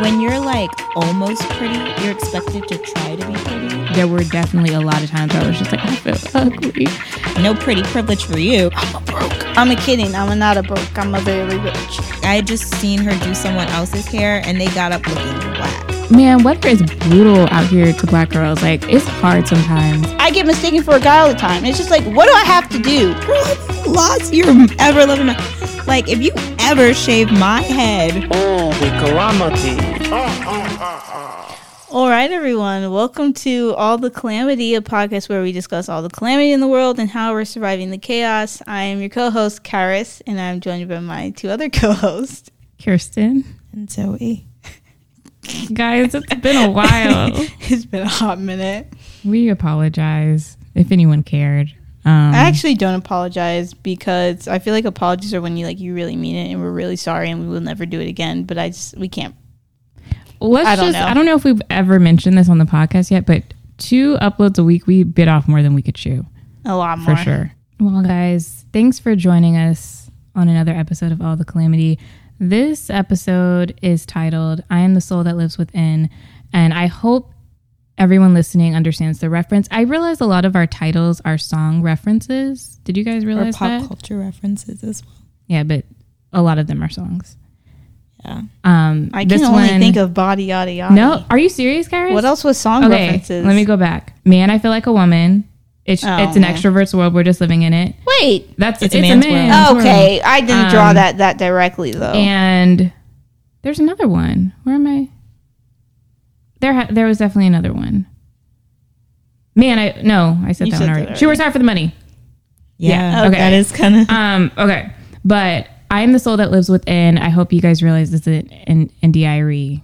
when you're like almost pretty, you're expected to try to be pretty. There were definitely a lot of times I was just like, I feel ugly. No pretty privilege for you. I'm a broke. I'm a kidding. I'm a not a broke. I'm a very rich. I had just seen her do someone else's hair and they got up looking black. Man, weather is brutal out here to black girls. Like, it's hard sometimes. I get mistaken for a guy all the time. It's just like, what do I have to do? Lost your ever loving. Like, if you ever shave my head, Oh, the calamity. All right, everyone. Welcome to All the Calamity, a podcast where we discuss all the calamity in the world and how we're surviving the chaos. I am your co-host, Karis, and I'm joined by my two other co-hosts. Kirsten. and Zoe. Guys, it's been a while. It's been a hot minute. we apologize if anyone cared. Um, I actually don't apologize because I feel like apologies are when you like you really mean it and we're really sorry and we will never do it again. But I just we can't. let's I don't just, know. I don't know if we've ever mentioned this on the podcast yet, but two uploads a week, we bit off more than we could chew. A lot more for sure. Well, guys, thanks for joining us on another episode of All the Calamity. This episode is titled I Am the Soul That Lives Within. And I hope everyone listening understands the reference. I realize a lot of our titles are song references. Did you guys Or realize pop that? culture references as well. Yeah, but a lot of them are songs. Yeah. Um, I this can only one- think of body yada yada. No, are you serious, Karis? What else was song Okay, references? let me go back. Man, I feel like a woman. It's Oh, it's an man. extrovert's world. We're just living in it. Wait. That's It's a man's world. world. okay, I didn't draw Um, that that directly though. And there's another one. Where am I? There, ha- there was definitely another one. Man, I no, I said You that said one that already. She works hard for the money. Yeah. Yeah, okay. That is kind of. Um, okay, but I am the soul that lives within. I hope you guys realize this is an India.Arie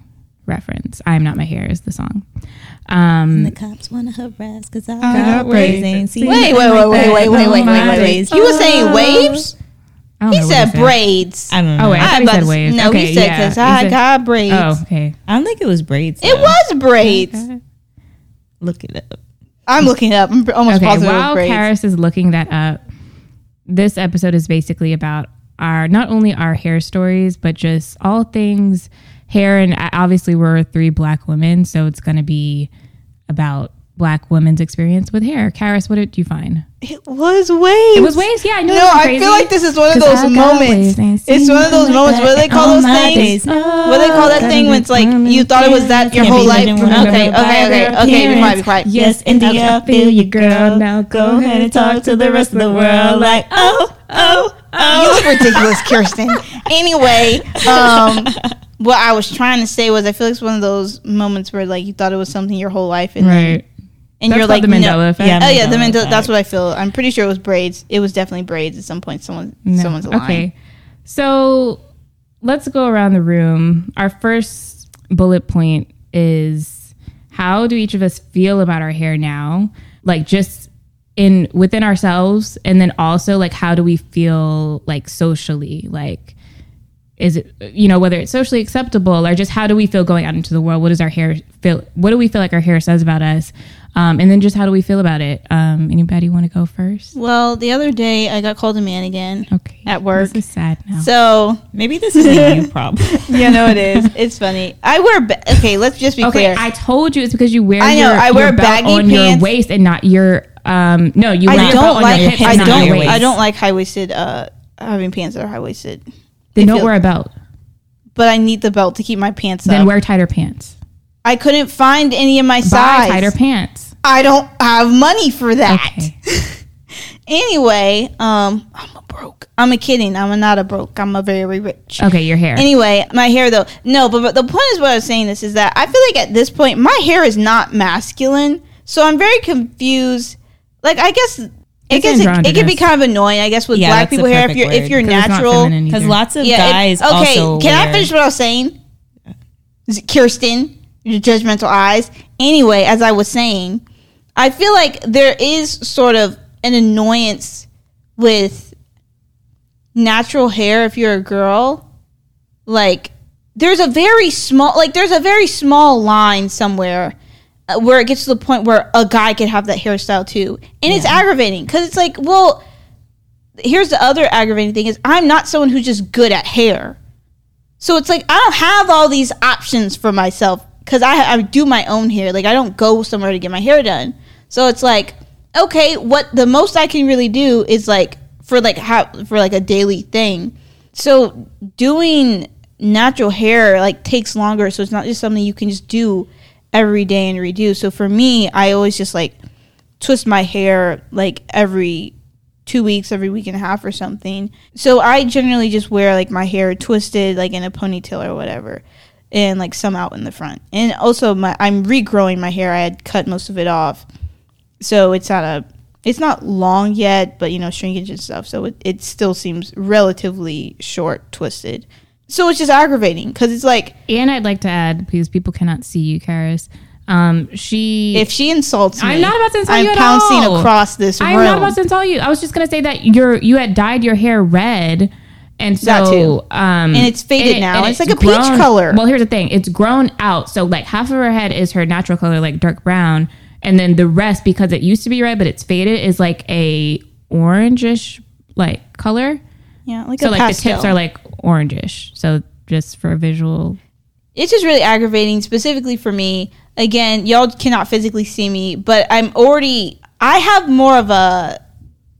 reference. I am not my hair is the song. Um, the cops want to harass because I got got waves. waves. Ain't seen wait, wait, wait, wait, wait, wait, wait, wait, wait, wait. You were saying waves? He know what said braids. I don't know. Oh, wait. I I thought he said waves. No, Okay, he said because He I said- got braids. Oh, okay. I don't think it was braids. It was braids. Look it up. I'm looking it up. I'm almost Okay, positive it while. Karis is looking that up, this episode is basically about our not only our hair stories, but just all things hair. And uh, obviously, we're three black women, so it's going to be about black women's experience with hair. Karis, what did you find? It was waves. It was waves. Yeah, I know. No, I feel like this is one of those moments. It's one of those nothing moments. What do they call those things? What do they call that thing when it's like you thought it was that your whole life? Okay, okay, your okay, okay. Be quiet, be quiet. Yes, indeed, I feel you, girl. Now go ahead and talk to the rest of the world like, oh, oh, oh. You look ridiculous, Kirsten. Anyway, um, what I was trying to say was, I feel like it's one of those moments where like you thought it was something your whole life, and Right. And That's you're like the no. Mandela effect. Yeah, Oh yeah, the Mandela Mandela. effect. That's what I feel. I'm pretty sure it was braids. It was definitely braids at some point. Someone, No. someone's lying. Okay. So let's go around the room. Our first bullet point is how do each of us feel about our hair now? Like just in within ourselves and then also like how do we feel like socially? Like is it you know whether it's socially acceptable or just how do we feel going out into the world what does our hair feel what do we feel like our hair says about us um, and then just how do we feel about it um, anybody want to go first Well, the other day I got called a man again okay at work. this is sad now So Maybe this is a you problem. yeah, no, it is. It's funny. I wear. Ba- okay, let's just be Okay, clear. I told you it's because you wear I know, your, I wear your baggy on your pants. waist and not your um no you I wear don't like. your I don't. I don't like high waisted. Uh, having pants that are high waisted. Then don't feel- wear a belt. But I need the belt to keep my pants up. Then up. wear tighter pants. I couldn't find any of my Buy size. tighter pants. I don't have money for that. Okay. Anyway, um, I'm a broke. I'm a kidding. I'm a not a broke. I'm a very rich. Okay, your hair. Anyway, my hair though. No, but, but the point is what I was saying this is that I feel like at this point my hair is not masculine. So I'm very confused. Like I guess I It's guess it, it can be kind of annoying, I guess, with Yeah, black people the hair if you're if you're 'Cause it's not natural. Because lots of Yeah, guys it, okay, also can I finish what I was saying? Kirsten, your judgmental eyes. Anyway, as I was saying, I feel like there is sort of an annoyance with natural hair if you're a girl. Like, there's a very small, like, there's a very small line somewhere Uh, where it gets to the point where a guy could have that hairstyle too, and it's aggravating because it's like, well, here's the other aggravating thing is I'm not someone who's just good at hair. So it's like I don't have all these options for myself because I, I do my own hair. Like I don't go somewhere to get my hair done. So it's like, okay, what the most I can really do is like for like how for like a daily thing. So doing natural hair like takes longer. So it's not just something you can just do every day and redo. So for me, I always just like twist my hair like every two weeks, every week and a half or something. So I generally just wear like my hair twisted like in a ponytail or whatever. And like some out in the front. And also my I'm regrowing my hair. I had cut most of it off. So it's not a it's not long yet, but you know, shrinkage and stuff. So it, it still seems relatively short, twisted. So it's just aggravating because it's like And I'd like to add, because people cannot see you, Karis. Um, she if she insults me, I'm not about to insult I'm you at pouncing all. across this room. I'm not about to insult you. I was just gonna say that you're you had dyed your hair red, and so That too. um, And it's faded it- now. and It's like a peach color. Well, here's the thing: it's grown out. So like half of her head is her natural color, like dark brown, and then the rest, because it used to be red but it's faded, is like a orangish like color. yeah, like So like pastel. the tips are like orangish. So just for a visual, it's just really aggravating, specifically for me. Again, y'all cannot physically see me, but I'm already. I have more of a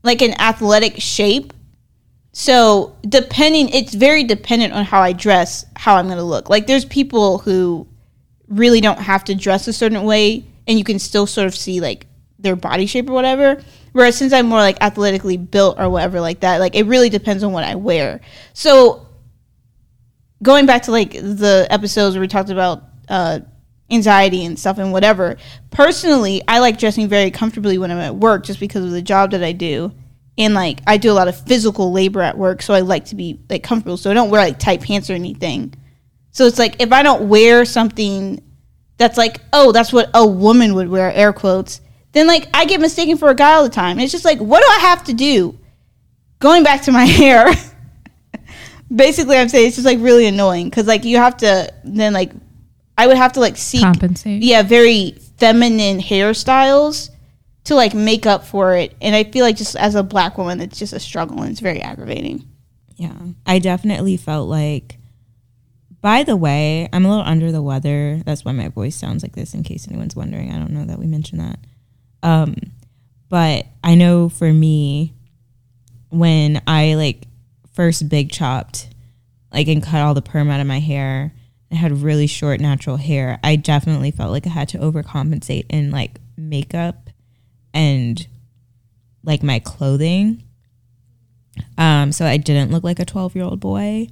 like an athletic shape. So depending, it's very dependent on how I dress, how I'm going to look. Like there's people who really don't have to dress a certain way, and you can still sort of see like their body shape or whatever. Whereas since I'm more like athletically built or whatever like that, like it really depends on what I wear. So going back to like the episodes where we talked about uh, anxiety and stuff and whatever. Personally, I like dressing very comfortably when I'm at work just because of the job that I do. And like I do a lot of physical labor at work, so I like to be like comfortable. So I don't wear like tight pants or anything. So it's like if I don't wear something that's like, oh, that's what a woman would wear, air quotes, then like I get mistaken for a guy all the time. It's just like, what do I have to do? Going back to my hair, basically I'm saying it's just like really annoying because like you have to then like I would have to like seek compensate. yeah very feminine hairstyles to like make up for it and I feel like just as a black woman it's just a struggle and it's very aggravating. Yeah, I definitely felt like. By the way, I'm a little under the weather. That's why my voice sounds like this. In case anyone's wondering, I don't know that we mentioned that. Um, but I know for me, when I like first big chopped, like and cut all the perm out of my hair, I had really short natural hair, I definitely felt like I had to overcompensate in like makeup and like my clothing. Um, so I didn't look like a 12 year old boy.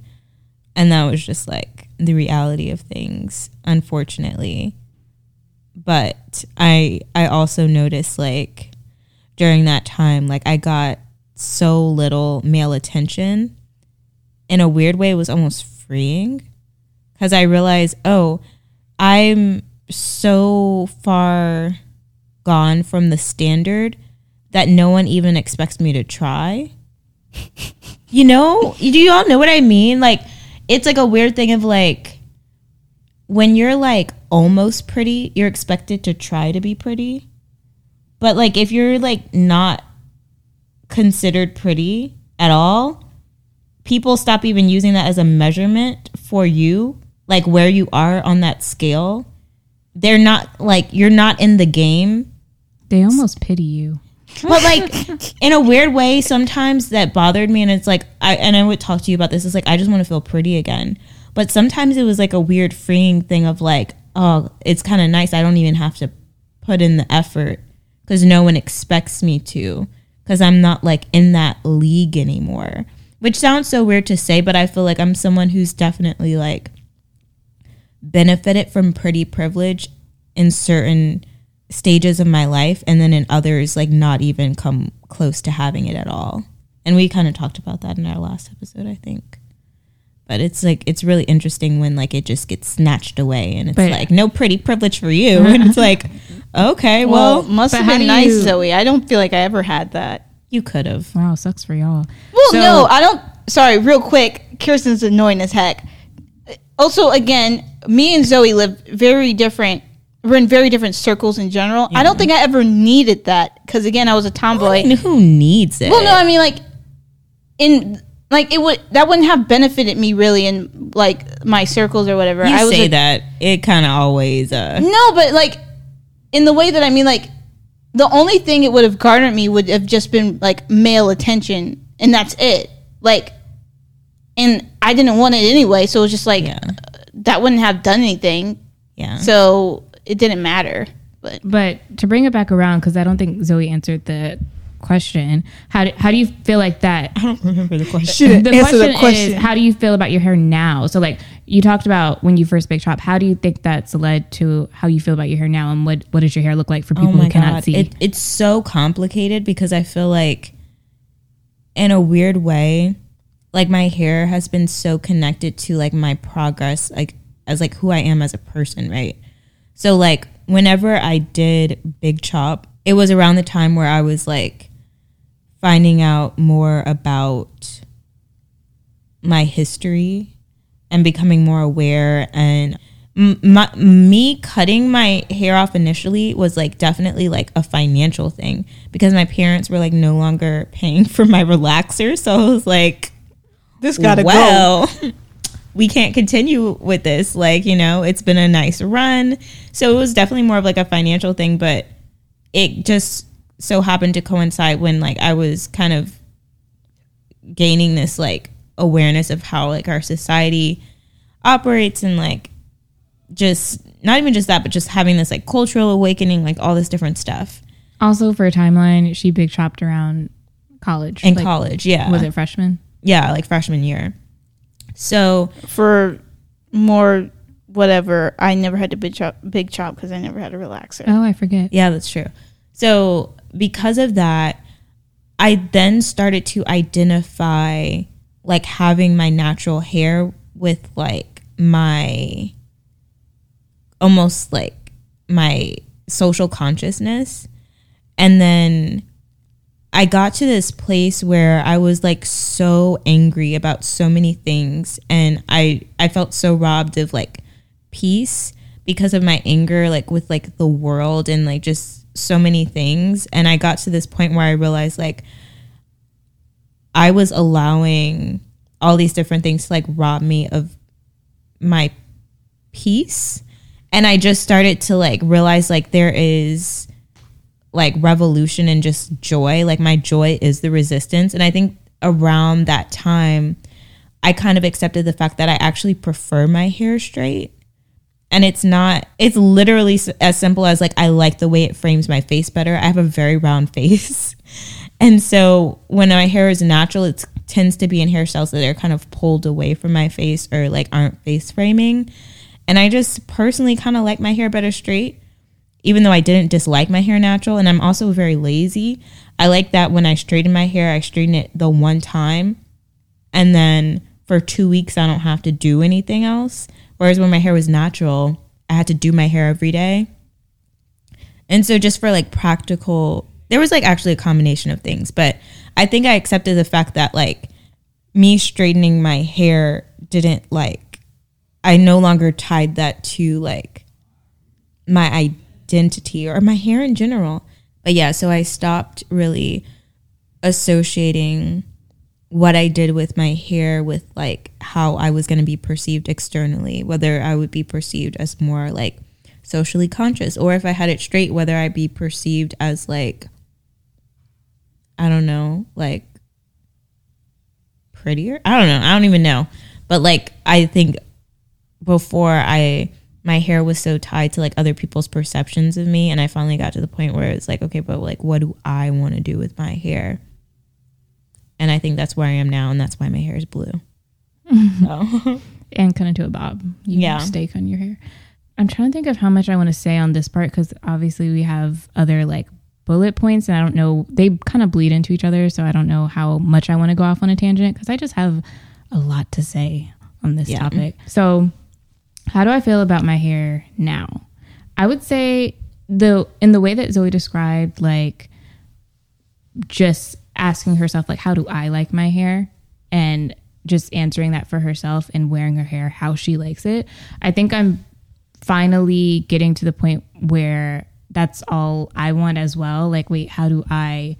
And that was just like the reality of things, unfortunately. But I I also noticed like during that time, like I got so little male attention. In a weird way, it was almost freeing. Cause I realized, oh, I'm so far gone from the standard that no one even expects me to try. you know, do you all know what I mean? Like, it's like a weird thing of like when you're like almost pretty, you're expected to try to be pretty. But like if you're like not considered pretty at all, people stop even using that as a measurement for you, like where you are on that scale. They're not like you're not in the game They almost pity you. but like in a weird way sometimes that bothered me and it's like i and i would talk to you about this it's like i just want to feel pretty again but sometimes it was like a weird freeing thing of like oh it's kind of nice i don't even have to put in the effort because no one expects me to because i'm not like in that league anymore. Which sounds so weird to say but i feel like i'm someone who's definitely like benefited from pretty privilege in certain stages of my life and then in others like not even come close to having it at all. And we kind of talked about that in our last episode i think. But it's like it's really interesting when like it just gets snatched away and it's But- like no pretty privilege for you. And it's like okay well, Well, must have been nice, you- Zoe. I don't feel like I ever had that. you could have Wow, sucks for y'all. Well, So- no, I don't. Sorry, real quick. Kirsten's annoying as heck. Also, again, me and Zoe live very different. We're in very different circles in general. I don't think I ever needed that because, again, I was a tomboy. who needs it Well, no, I mean like in like it would that wouldn't have benefited me really in like my circles or whatever. You I was say a- that it kind of always. uh No, but like in the way that I mean, like the only thing it would have garnered me would have just been like male attention, and that's it. Like, and I didn't want it anyway, so it was just like Yeah. Uh, that wouldn't have done anything. Yeah. So it didn't matter. But But to bring it back around, because I don't think Zoe answered the question. How do, how do you feel like that? I don't remember the question. the question, is, how do you feel about your hair now? So, like you talked about when you first big chop. How do you think that's led to how you feel about your hair now, and what what does your hair look like for oh people who cannot see? Oh It, it's so complicated because I feel like, in a weird way, like my hair has been so connected to like my progress, like as like who I am as a person, right? So like whenever I did big chop, it was around the time where I was like finding out more about my history and becoming more aware and my, me cutting my hair off initially was like definitely like a financial thing because my parents were like no longer paying for my relaxer. So i was like this gotta go. well we can't continue with this. Like you know it's been a nice run. So it was definitely more of like a financial thing but it just so happened to coincide when like i was kind of gaining this like awareness of how like our society operates and like just not even just that but just having this like cultural awakening like all this different stuff also, for a timeline, she big chopped around college. in Like, college yeah Was it freshman? yeah like freshman year so For more whatever, I never had to big chop big chop because I never had a relaxer. Oh, I forget. Yeah, that's true. So, because of that, I then started to identify like having my natural hair with like my almost like my social consciousness. And then I got to this place where I was like so angry about so many things and I I felt so robbed of like peace because of my anger like with like the world and like just so many things and I got to this point where I realized like I was allowing all these different things to like rob me of my peace and I just started to like realize like there is like revolution and just joy. Like my joy is the resistance. And I think around that time, I kind of accepted the fact that I actually prefer my hair straight. And it's not, it's literally as simple as like, I like the way it frames my face better. I have a very round face. And so when my hair is natural, it tends to be in hairstyles that are kind of pulled away from my face or like aren't face framing. And I just personally kind of like my hair better straight even though I didn't dislike my hair natural, and I'm also very lazy, I like that when I straighten my hair, I straighten it the one time, and then for two weeks, I don't have to do anything else. Whereas when my hair was natural, I had to do my hair every day. And so, just for like practical, there was like actually a combination of things, but I think I accepted the fact that like me straightening my hair didn't like, I no longer tied that to like my identity or my hair in general. But yeah, so I stopped really associating what I did with my hair with like how I was going to be perceived externally, whether I would be perceived as more like socially conscious or if I had it straight, whether I'd be perceived as like, I don't know, like prettier. I don't know. I don't even know. But like, I think before I my hair was so tied to like other people's perceptions of me and I finally got to the point where it's like okay but like what do I want to do with my hair and I think that's where I am now and that's why my hair is blue so and cut into a bob. You Yeah. steak on your hair. I'm trying to think of how much I want to say on this part because obviously we have other like bullet points and I don't know they kind of bleed into each other, so I don't know how much I want to go off on a tangent because I just have a lot to say on this Yeah. topic. So, how do I feel about my hair now? I would say the in the way that Zoe described, like just asking herself like how do i like my hair and just answering that for herself and wearing her hair how she likes it i think i'm finally getting to the point where that's all i want as well like wait how do i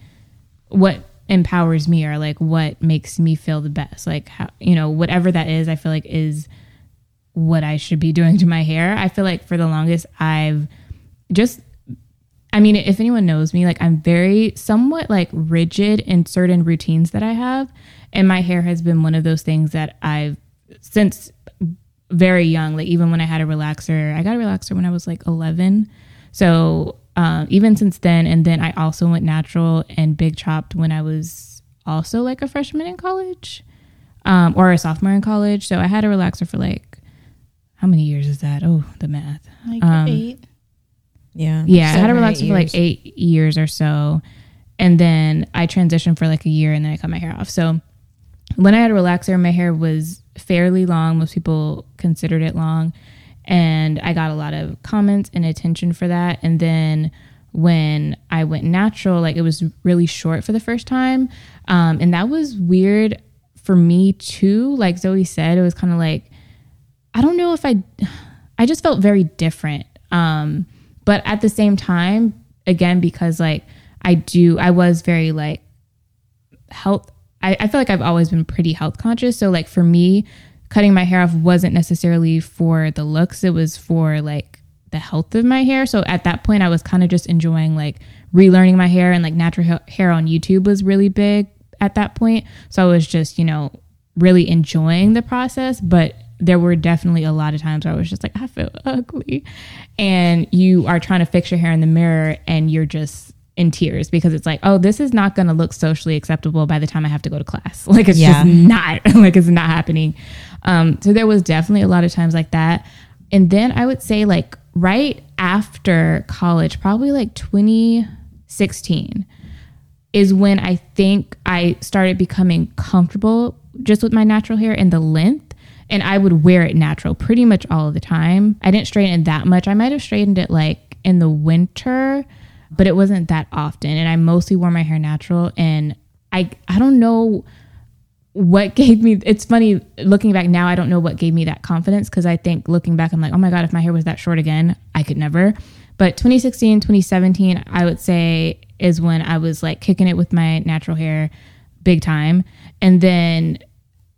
what empowers me or like what makes me feel the best. Like how you know, whatever that is, I feel like is what I should be doing to my hair. I feel like for the longest I've just I mean, if anyone knows me, like I'm very somewhat like rigid in certain routines that I have. And my hair has been one of those things that I've since very young, like even when I had a relaxer, I got a relaxer when I was like 11. So um, even since then, and then I also went natural and big chopped when I was also like a freshman in college um, or a sophomore in college. So I had a relaxer for like, how many years is that? Oh, the math. Like Um, eight. Yeah. Yeah, I had a Seven or eight relaxer for like eight years or so. And then I transitioned for like a year and then I cut my hair off. So when I had a relaxer, my hair was fairly long. Most people considered it long. And I got a lot of comments and attention for that. And then when I went natural, like it was really short for the first time. Um, and that was weird for me too. Like Zoe said, it was kind of like, I don't know if I, I just felt very different. Um, but at the same time, again, because like I do, I was very like health. I, I feel like I've always been pretty health conscious. So like for me, cutting my hair off wasn't necessarily for the looks. It was for like the health of my hair. So at that point, I was kind of just enjoying like relearning my hair and like natural hair on YouTube was really big at that point. So I was just, you know, really enjoying the process. But there were definitely a lot of times where I was just like, I feel ugly. And you are trying to fix your hair in the mirror and you're just in tears because it's like, oh, this is not going to look socially acceptable by the time I have to go to class. Like it's Yeah. just not, like it's not happening. Um, so there was definitely a lot of times like that. And then I would say like right after college, probably like 2016 is when I think I started becoming comfortable just with my natural hair and the length. And I would wear it natural pretty much all of the time. I didn't straighten it that much. I might have straightened it like in the winter, but it wasn't that often. And I mostly wore my hair natural. And I I don't know what gave me it's funny looking back now i don't know what gave me that confidence because i think looking back i'm like oh my god if my hair was that short again i could never but 2016 2017 i would say is when i was like kicking it with my natural hair big time and then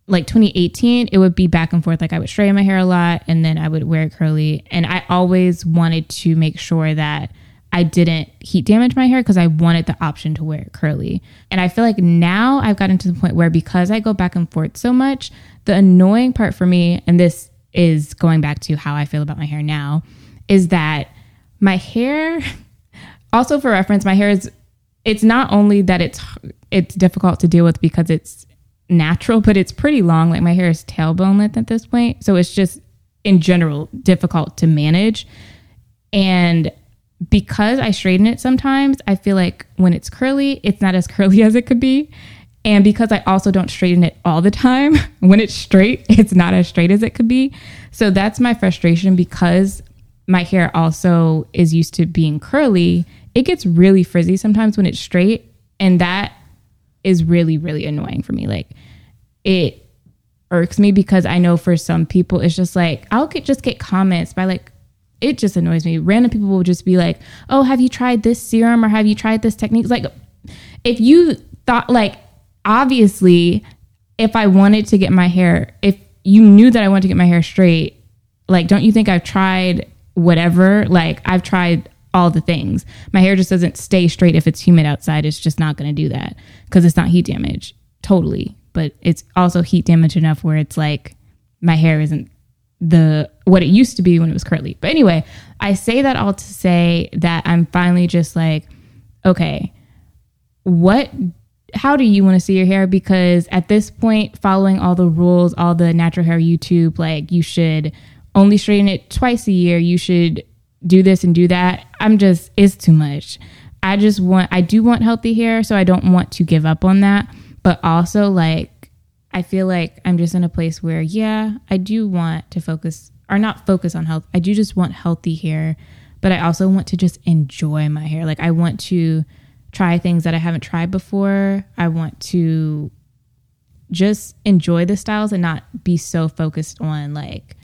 like 2018 it would be back and forth like i would straighten my hair a lot and then i would wear it curly and i always wanted to make sure that I didn't heat damage my hair because I wanted the option to wear it curly. And I feel like now I've gotten to the point where because I go back and forth so much, the annoying part for me, and this is going back to how I feel about my hair now, is that my hair, also for reference, my hair is, it's not only that it's it's difficult to deal with because it's natural, but it's pretty long. Like my hair is tailbone length at this point. So it's just in general difficult to manage. And because I straighten it sometimes, I feel like when it's curly, it's not as curly as it could be. And because I also don't straighten it all the time, when it's straight, it's not as straight as it could be. So that's my frustration because my hair also is used to being curly. It gets really frizzy sometimes when it's straight. And that is really, really annoying for me. Like it irks me because I know for some people it's just like I'll get just get comments by like it just annoys me. Random people will just be like, "Oh, have you tried this serum or have you tried this technique?" It's like if you thought like obviously if I wanted to get my hair, if you knew that I wanted to get my hair straight, like don't you think I've tried whatever? Like I've tried all the things. My hair just doesn't stay straight if it's humid outside. It's just not going to do that because it's not heat damage totally, but it's also heat damage enough where it's like my hair isn't the what it used to be when it was curly. But anyway, I say that all to say that I'm finally just like, okay, what how do you want to see your hair? Because at this point, following all the rules, all the natural hair YouTube, like you should only straighten it twice a year. You should do this and do that. I'm just, it's too much. I just want, I do want healthy hair, so I don't want to give up on that. But also, like, I feel like I'm just in a place where, yeah, I do want to focus, or not focus on health. I do just want healthy hair, but I also want to just enjoy my hair. Like, I want to try things that I haven't tried before. I want to just enjoy the styles and not be so focused on like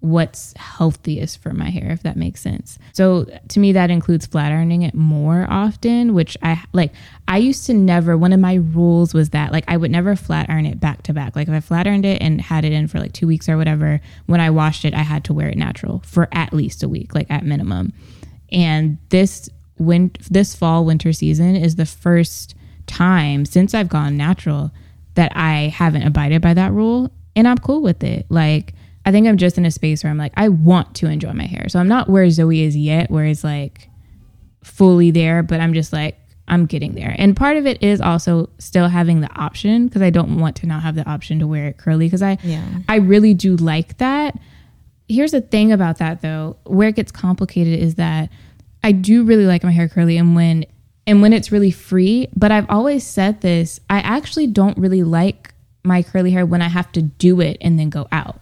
what's healthiest for my hair if that makes sense. So to me that includes flat ironing it more often which i like i used to never one of my rules was that like i would never flat iron it back to back. Like if i flat ironed it and had it in for like two weeks or whatever when i washed it i had to wear it natural for at least a week like at minimum. And this win- this fall winter season is the first time since i've gone natural that i haven't abided by that rule and i'm cool with it. Like I think I'm just in a space where I'm like, I want to enjoy my hair. So I'm not where Zoe is yet, where it's like fully there, but I'm just like, I'm getting there. And part of it is also still having the option because I don't want to not have the option to wear it curly because I Yeah. I really do like that. Here's the thing about that though, where it gets complicated is that I do really like my hair curly and when and when it's really free, but I've always said this, I actually don't really like my curly hair when I have to do it and then go out.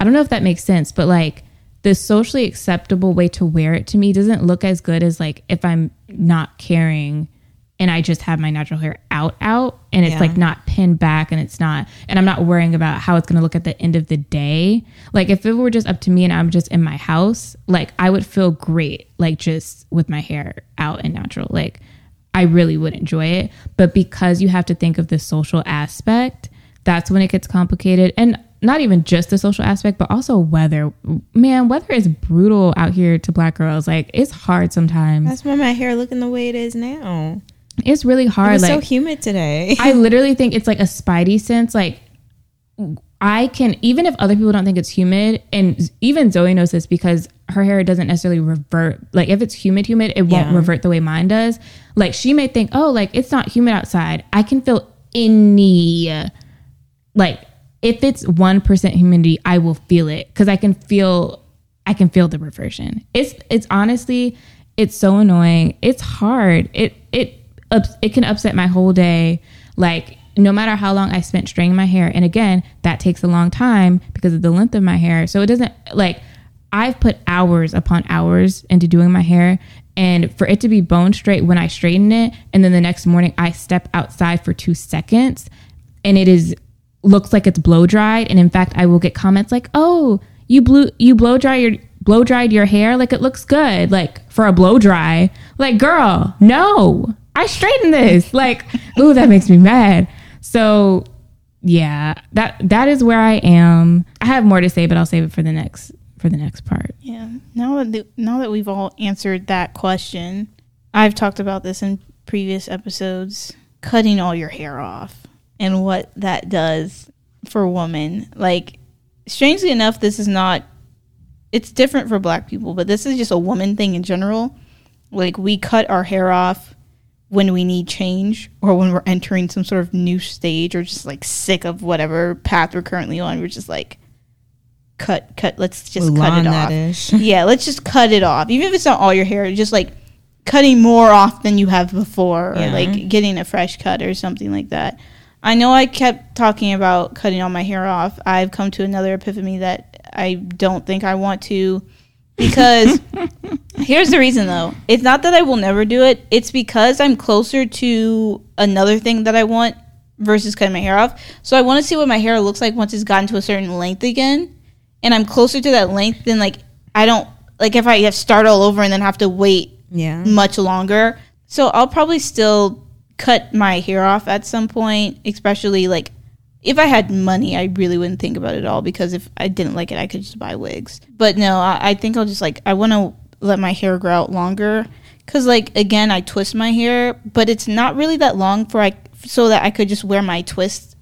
I don't know if that makes sense, but like the socially acceptable way to wear it to me doesn't look as good as like if I'm not caring and I just have my natural hair out out and it's Yeah. like not pinned back and it's not and I'm not worrying about how it's going to look at the end of the day. Like if it were just up to me and I'm just in my house, like I would feel great like just with my hair out and natural. Like I really would enjoy it, but because you have to think of the social aspect, that's when it gets complicated and not even just the social aspect but also weather man weather is brutal out here to black girls like it's hard sometimes That's why my hair looking the way it is now. it's really hard was so humid today. i literally think it's like a spidey sense like i can even if other people don't think it's humid and even zoe knows this because her hair doesn't necessarily revert like if it's humid humid it won't Yeah. revert the way mine does like she may think oh like it's not humid outside i can feel any like if it's 1% humidity i will feel it because i can feel i can feel the reversion. It's it's honestly it's so annoying. It's hard. It it it can upset my whole day. Like no matter how long i spent straightening my hair and again that takes a long time because of the length of my hair. So it doesn't like i've put hours upon hours into doing my hair and for it to be bone straight when i straighten it and then the next morning i step outside for two seconds and it is looks like it's blow dried and in fact i will get comments like oh you blew you blow dry your blow dried your hair? Like it looks good like for a blow dry. Like girl no i straightened this. Like ooh that makes me mad. So yeah that that is where i am. I have more to say but i'll save it for the next for the next part. Yeah. Now that the, now that we've all answered that question, I've talked about this in previous episodes. Cutting all your hair off and what that does for women. Like, strangely enough, this is not. It's different for Black people, but this is just a woman thing in general. Like, we cut our hair off when we need change or when we're entering some sort of new stage or just like sick of whatever path we're currently on. We're just like, cut, cut. Let's just cut Mulan, it off. yeah, let's just cut it off. Even if it's not all your hair, just like cutting more off than you have before, or Yeah. like getting a fresh cut or something like that. I know I kept talking about cutting all my hair off. I've come to another epiphany that I don't think I want to because here's the reason though. It's not that I will never do it. It's because I'm closer to another thing that I want versus cutting my hair off. So I want to see what my hair looks like once it's gotten to a certain length again and I'm closer to that length, than like I don't like if I have start all over and then have to wait Yeah. much longer. So I'll probably still cut my hair off at some point, especially like if I had money, I really wouldn't think about it at all because if I didn't like it, I could just buy wigs. But no, I, I think I'll just like I want to let my hair grow out longer because like again, I twist my hair, but it's not really that long for I so that I could just wear my twist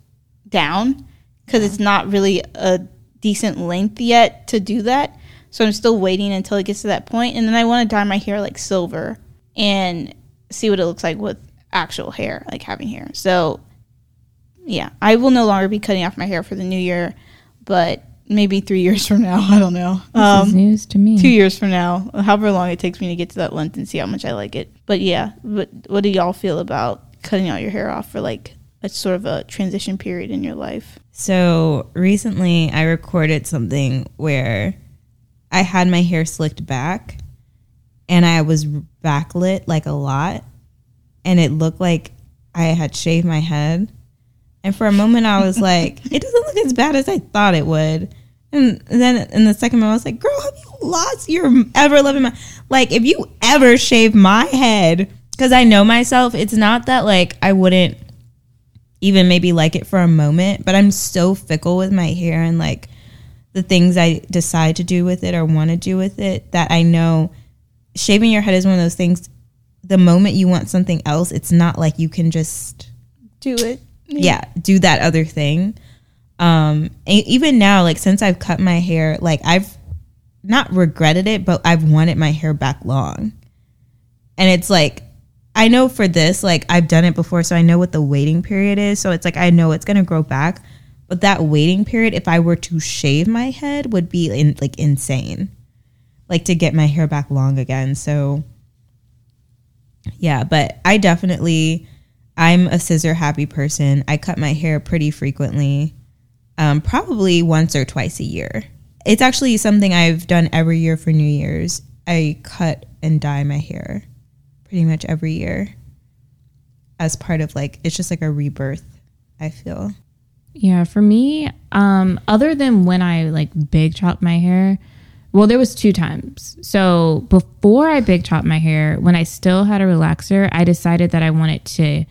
down because it's not really a decent length yet to do that. So I'm still waiting until it gets to that point, and then I want to dye my hair like silver and see what it looks like with actual hair, like having hair. So yeah, I will no longer be cutting off my hair for the new year, but maybe three years from now, I don't know. this is Um, news to me two years from now, however long it takes me to get to that length and see how much I like it. But yeah, but what do y'all feel about cutting all your hair off for like a sort of a transition period in your life? So recently, I recorded something where I had my hair slicked back, and I was backlit like a lot, and it looked like I had shaved my head. And for a moment, I was like, "It doesn't look as bad as I thought it would." And then in the second moment, I was like, girl, have you lost your ever loving mind? Like, if you ever shave my head, because I know myself, it's not that like I wouldn't even maybe like it for a moment, but I'm so fickle with my hair and like the things I decide to do with it or want to do with it that I know shaving your head is one of those things. The moment you want something else, it's not like you can just Do it. yeah do that other thing. Um even now like since i've cut my hair like i've not regretted it but i've wanted my hair back long. And it's like i know for this like i've done it before so i know what the waiting period is. So it's like i know it's going to grow back. But that waiting period if i were to shave my head would be in, like insane. Like to get my hair back long again. So yeah but i definitely I'm a scissor happy person. I cut my hair pretty frequently, um, probably once or twice a year. It's actually something I've done every year for New Year's. I cut and dye my hair pretty much every year as part of like, it's just like a rebirth, I feel. Yeah, for me, um, other than when I like big chop my hair, well, there was two times. So before I big chopped my hair, when I still had a relaxer, I decided that I wanted to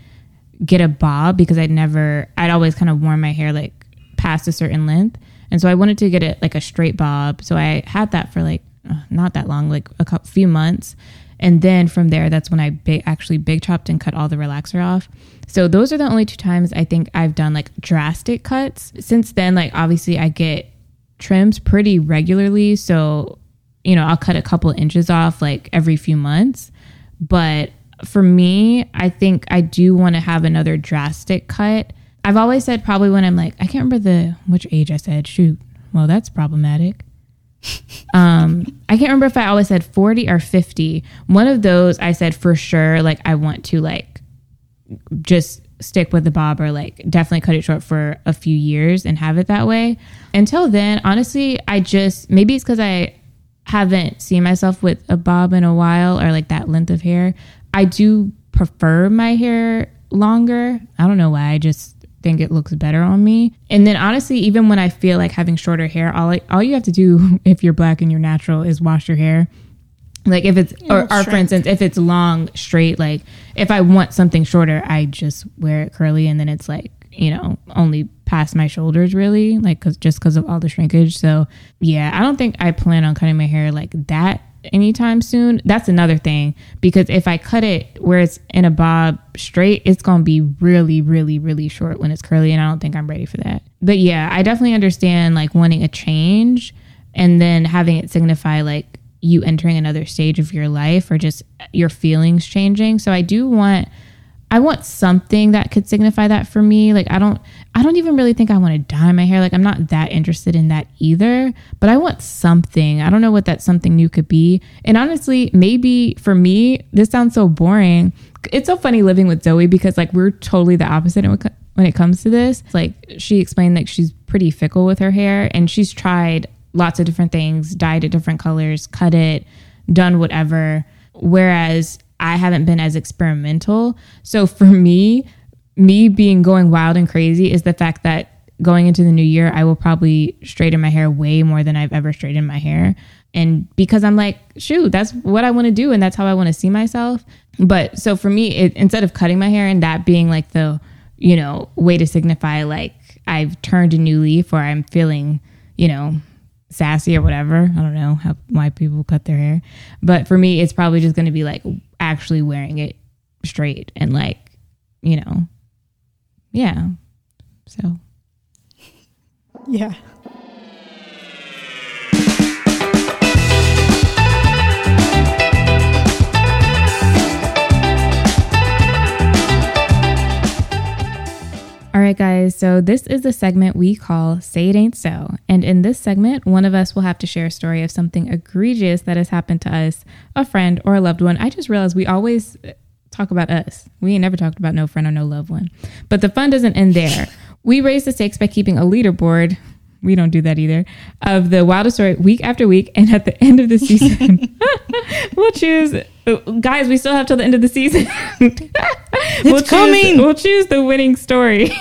get a bob because I'd never, I'd always kind of worn my hair like past a certain length, and so I wanted to get it like a straight bob. So I had that for like uh, not that long, like a couple, few months, and then from there, that's when I actually big chopped and cut all the relaxer off. So those are the only two times I think I've done like drastic cuts. Since then, like obviously I get trims pretty regularly. So, you know, I'll cut a couple inches off like every few months. But for me, I think I do want to have another drastic cut. I've always said probably when I'm like, I can't remember the which age I said, shoot. Well, that's problematic. um, I can't remember if I always said 40 or 50. One of those I said for sure, like I want to like just stick with the bob or like definitely cut it short for a few years and have it that way. Until then, honestly, I just maybe it's because I haven't seen myself with a bob in a while or like that length of hair. I do prefer my hair longer. I don't know why. I just think it looks better on me. And then honestly, even when I feel like having shorter hair, all I, all you have to do if you're black and you're natural is wash your hair. Like if it's or, or for instance, if it's long, straight, like if I want something shorter, I just wear it curly and then it's like, you know, only past my shoulders really, like cause just because of all the shrinkage. So yeah, I don't think I plan on cutting my hair like that anytime soon. That's another thing because if I cut it where it's in a bob straight, it's going to be really, really, really short when it's curly. And I don't think I'm ready for that. But yeah, I definitely understand like wanting a change and then having it signify like you entering another stage of your life or just your feelings changing. So I do want I want something that could signify that for me. Like I don't I don't even really think I want to dye my hair. Like I'm not that interested in that either, but I want something. I don't know what that something new could be. And honestly, maybe for me, this sounds so boring. It's so funny living with Zoe because like we're totally the opposite when it comes to this. Like she explained like she's pretty fickle with her hair and she's tried lots of different things, dyed it different colors, cut it, done whatever. Whereas I haven't been as experimental. So for me, me being going wild and crazy is the fact that going into the new year, I will probably straighten my hair way more than I've ever straightened my hair. And because I'm like, shoot, that's what I want to do and that's how I want to see myself. But so for me, it, instead of cutting my hair and that being like the, you know, way to signify like I've turned a new leaf or I'm feeling, you know, sassy or whatever. I don't know how white people cut their hair. But for me, it's probably just going to be like actually wearing it straight and like, you know, yeah. So, Yeah. All right, guys. So, this is the segment we call Say It Ain't So. And in this segment, one of us will have to share a story of something egregious that has happened to us, a friend, or a loved one. I just realized we always talk about us. We ain't never talked about no friend or no loved one. But the fun doesn't end there. We raise the stakes by keeping a leaderboard. We don't do that either. Of the wildest story week after week, and at the end of the season, we'll choose. Guys, we still have till the end of the season. we'll choose, coming. We'll choose the winning story.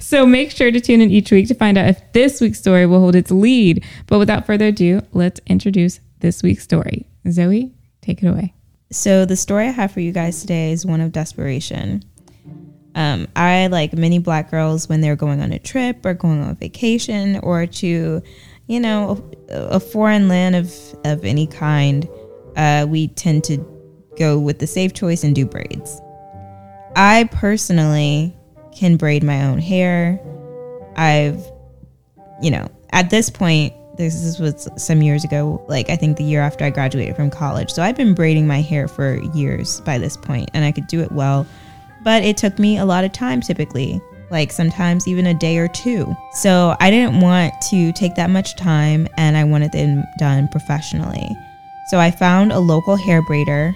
so make sure to tune in each week to find out if this week's story will hold its lead. But without further ado, let's introduce this week's story. Zoe, take it away. So the story I have for you guys today is one of desperation. Um, I like many black girls when they're going on a trip or going on vacation or to, you know, a, a foreign land of of any kind. Uh, we tend to go with the safe choice and do braids. I personally can braid my own hair. I've, you know, at this point, this was some years ago, like I think the year after I graduated from college. So I've been braiding my hair for years by this point, and I could do it well. But it took me a lot of time typically, like sometimes even a day or two. So I didn't want to take that much time, and I wanted them done professionally. So I found a local hair braider.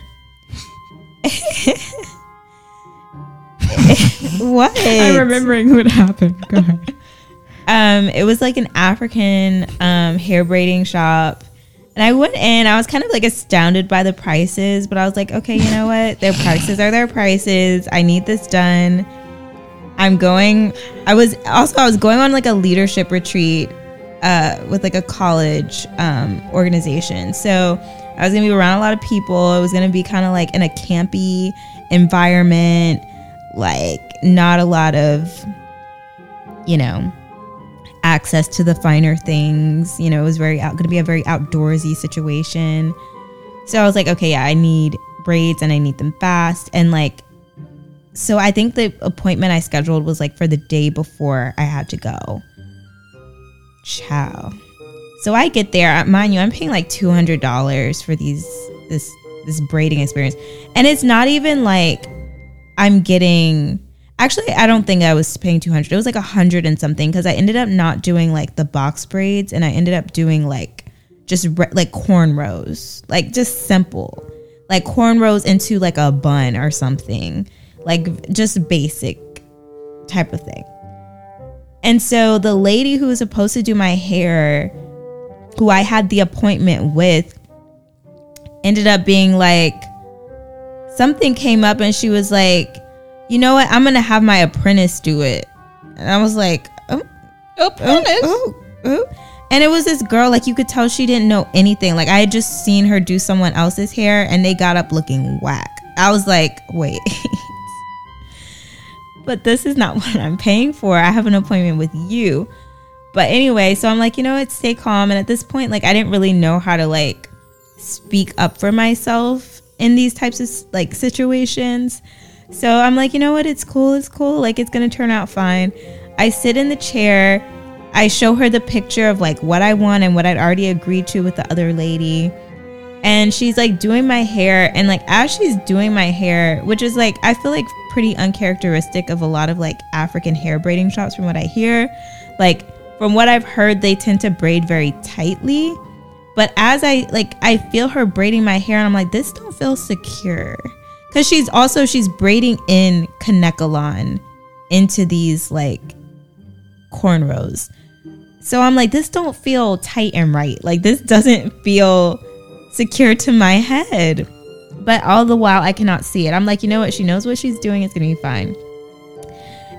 what? I'm remembering what happened. Go ahead. Um, it was like an African um, hair braiding shop. And I went in, I was kind of like astounded by the prices, but I was like, okay, you know what? Their prices are their prices. I need this done. I'm going, I was also, I was going on like a leadership retreat uh, with like a college um, organization. So I was gonna be around a lot of people. It was gonna be kind of like in a campy environment, like not a lot of, you know, access to the finer things. You know, it was very out, going to be a very outdoorsy situation. So I was like, okay, yeah, I need braids and I need them fast. And like, so I think the appointment I scheduled was like for the day before I had to go. Ciao. So I get there, uh, mind you, I'm paying like two hundred dollars for these this this braiding experience, and it's not even like I'm getting Actually, I don't think I was paying 200. It was like a hundred and something because I ended up not doing like the box braids and I ended up doing like just re- like cornrows, like just simple, like cornrows into like a bun or something, like just basic type of thing. And so the lady who was supposed to do my hair, who I had the appointment with, ended up being like, something came up and she was like, you know what? I'm gonna have my apprentice do it. And I was like, oh, oh, Apprentice. oh, oh. And it was this girl, like you could tell she didn't know anything. Like I had just seen her do someone else's hair and they got up looking whack. I was like, wait. but this is not what I'm paying for. I have an appointment with you. But anyway, so I'm like, you know what, stay calm. And at this point, like I didn't really know how to like speak up for myself in these types of like situations. So I'm like, you know what? It's cool. It's cool. Like, it's going to turn out fine. I sit in the chair. I show her the picture of like what I want and what I'd already agreed to with the other lady. And she's like doing my hair. And like, as she's doing my hair, which is like, I feel like pretty uncharacteristic of a lot of like African hair braiding shops from what I hear. Like, from what I've heard, they tend to braid very tightly. But as I like, I feel her braiding my hair, and I'm like, this don't feel secure because she's also she's braiding in Kanekalon into these like cornrows. So I'm like, this don't feel tight and right. Like this doesn't feel secure to my head. But all the while I cannot see it. I'm like, you know what? She knows what she's doing. It's gonna be fine.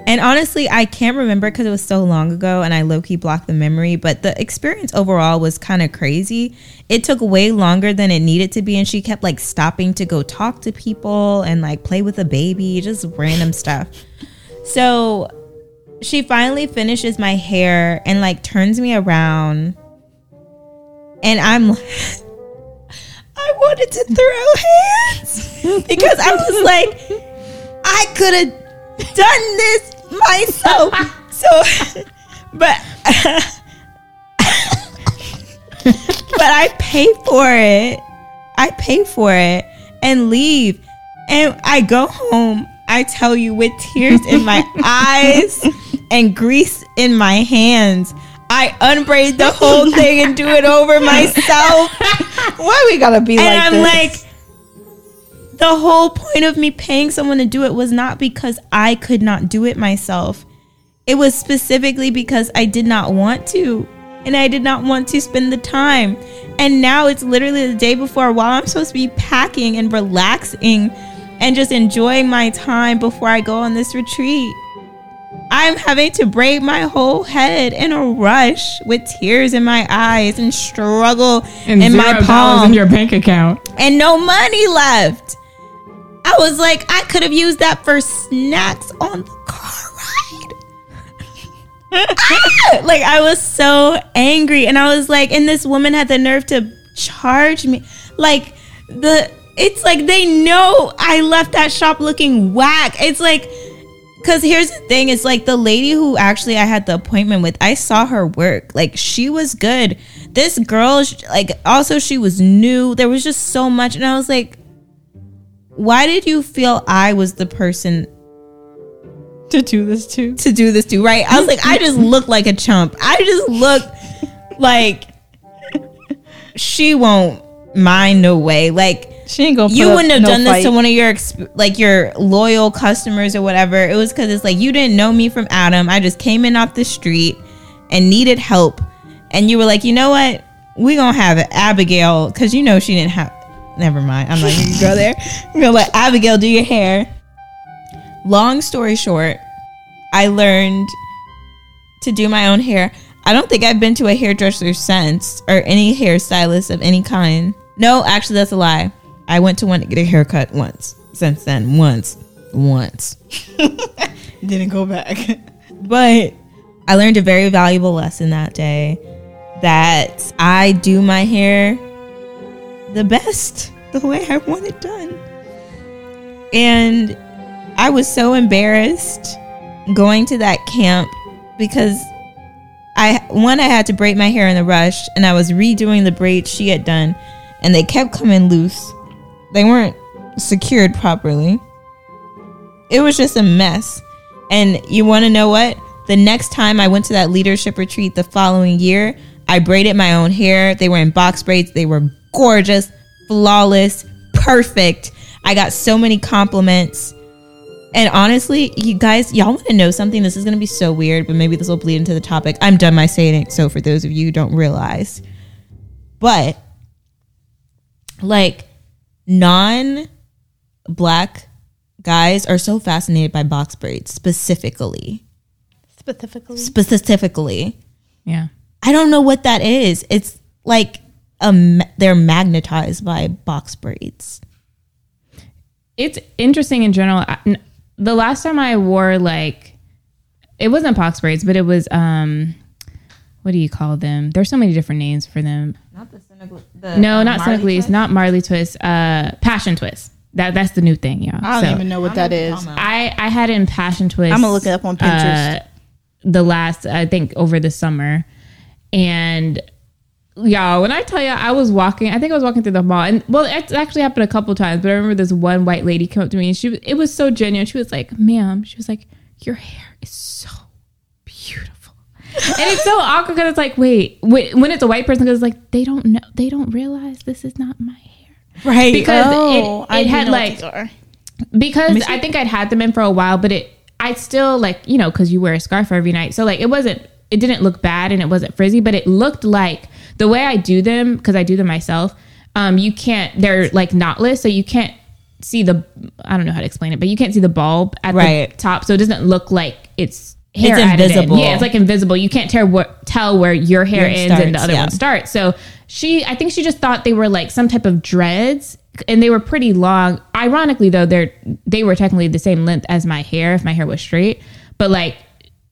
And honestly, I can't remember because it was so long ago and I low key blocked the memory. But the experience overall was kind of crazy. It took way longer than it needed to be. And she kept like stopping to go talk to people and like play with a baby, just random stuff. So she finally finishes my hair and like turns me around. And I'm like, I wanted to throw hands because I was like, I could have done this myself. So, but but I pay for it. I pay for it and leave. And I go home. I tell you, with tears in my eyes and grease in my hands, I unbraid the whole thing and do it over myself. Why we gotta be And like I'm this? like, the whole point of me paying someone to do it was not because I could not do it myself. It was specifically because I did not want to. and I did not want to spend the time. And now it's literally the day before while I'm supposed to be packing and relaxing and just enjoying my time before I go on this retreat. I'm having to braid my whole head in a rush with tears in my eyes and struggle And in zero my palm in your bank account. and no money left. I was like, I could have used that for snacks on the car ride. Ah! like I was so angry, and I was like, and this woman had the nerve to charge me. Like the, it's like they know I left that shop looking whack. It's like. Cause here's the thing, it's like the lady who actually I had the appointment with, I saw her work. Like she was good. This girl, like also she was new. There was just so much, and I was like, why did you feel I was the person To do this to? to do this to? Right? I was like, I just look like a chump. I just look like she won't mind no way. Like She ain't gonna. you wouldn't have no done this fight. to one of your exp- like your loyal customers or whatever. It was because it's like you didn't know me from Adam. I just came in off the street and needed help, and you were like, you know what? We gonna have Abigail because you know she didn't have. Never mind. I'm not gonna go there. We're gonna let Abigail do your hair. Long story short, I learned to do my own hair. I don't think I've been to a hairdresser since or any hairstylist of any kind. No, actually, that's a lie. I went to one to get a haircut once. Since then, once, once. Didn't go back. But I learned a very valuable lesson that day that I do my hair the best, the way I want it done. And I was so embarrassed going to that camp because I one I had to braid my hair in the rush and I was redoing the braids she had done and they kept coming loose. They weren't secured properly. It was just a mess. And you want to know what? The next time I went to that leadership retreat the following year, I braided my own hair. They were in box braids. They were gorgeous, flawless, perfect. I got so many compliments. And honestly, you guys, y'all want to know something? This is going to be so weird, but maybe this will bleed into the topic. I'm done my saying it. So for those of you who don't realize, but like non black guys are so fascinated by box braids specifically. Specifically. Specifically. Yeah. I don't know what that is. It's like a, ma- they're magnetized by box braids. It's interesting in general. The last time I wore like, it wasn't box braids, but it was um, what do you call them? There's so many different names for them. Not the Senegal. The, No, not Senegalese, not Marley twist. Uh, passion twist. That that's the new thing, y'all. I don't So, even know what that is. I I had it in passion twist. I'm gonna look it up on Pinterest. uh, the last I think over the summer, and y'all, when I tell you, I was walking. I think I was walking through the mall, and well, it actually happened a couple times. But I remember this one white lady came up to me, and she was- it was so genuine. She was like, "Ma'am," she was like, "Your hair is so beautiful." and it's so awkward because it's like, wait, when it's a white person, because it's like they don't know, they don't realize this is not my hair right. because Oh, it, it had like because I think I'd had them in for a while, but it I still like you know because you wear a scarf every night, so like it wasn't it didn't look bad and it wasn't frizzy, but it looked like the way I do them because I do them myself. Um, you can't they're like knotless, so you can't see the I don't know how to explain it, but you can't see the bulb at Right. the top, so it doesn't look like it's hair It's added in. invisible. Yeah, it's like invisible. You can't tell what tell where your hair Yours ends and the other yeah. one starts. So she, I think she just thought they were like some type of dreads, and they were pretty long. Ironically, though, they're they were technically the same length as my hair if my hair was straight. But like,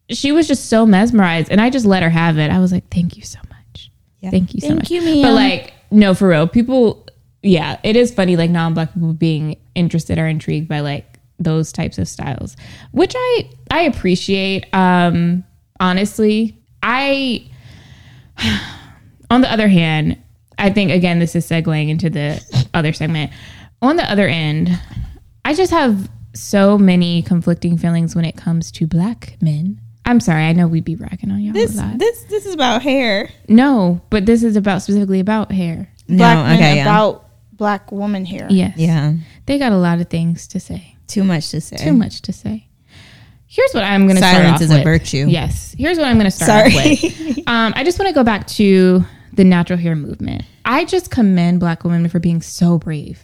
she was just so mesmerized, and I just let her have it. I was like, "Thank you so much, Yeah. thank you so Thank much." you. But like, no, for real, people. Yeah, it is funny, like non-black people being interested or intrigued by like those types of styles, which I I appreciate. Um, honestly, I on the other hand, I think again this is segueing into the other segment. On the other end, I just have so many conflicting feelings when it comes to black men. I'm sorry, I know we'd be bragging on y'all This a lot. this this is about hair. no, but this is about specifically about hair. Black no, men okay, yeah. about black woman hair. Yes. yeah, They got a lot of things to say. too much to say. Too much to say. here's what I'm going to start Silence is a virtue. Yes. Here's what I'm going to start Sorry. off with. Um, I just want to go back to the natural hair movement. I just commend black women for being so brave.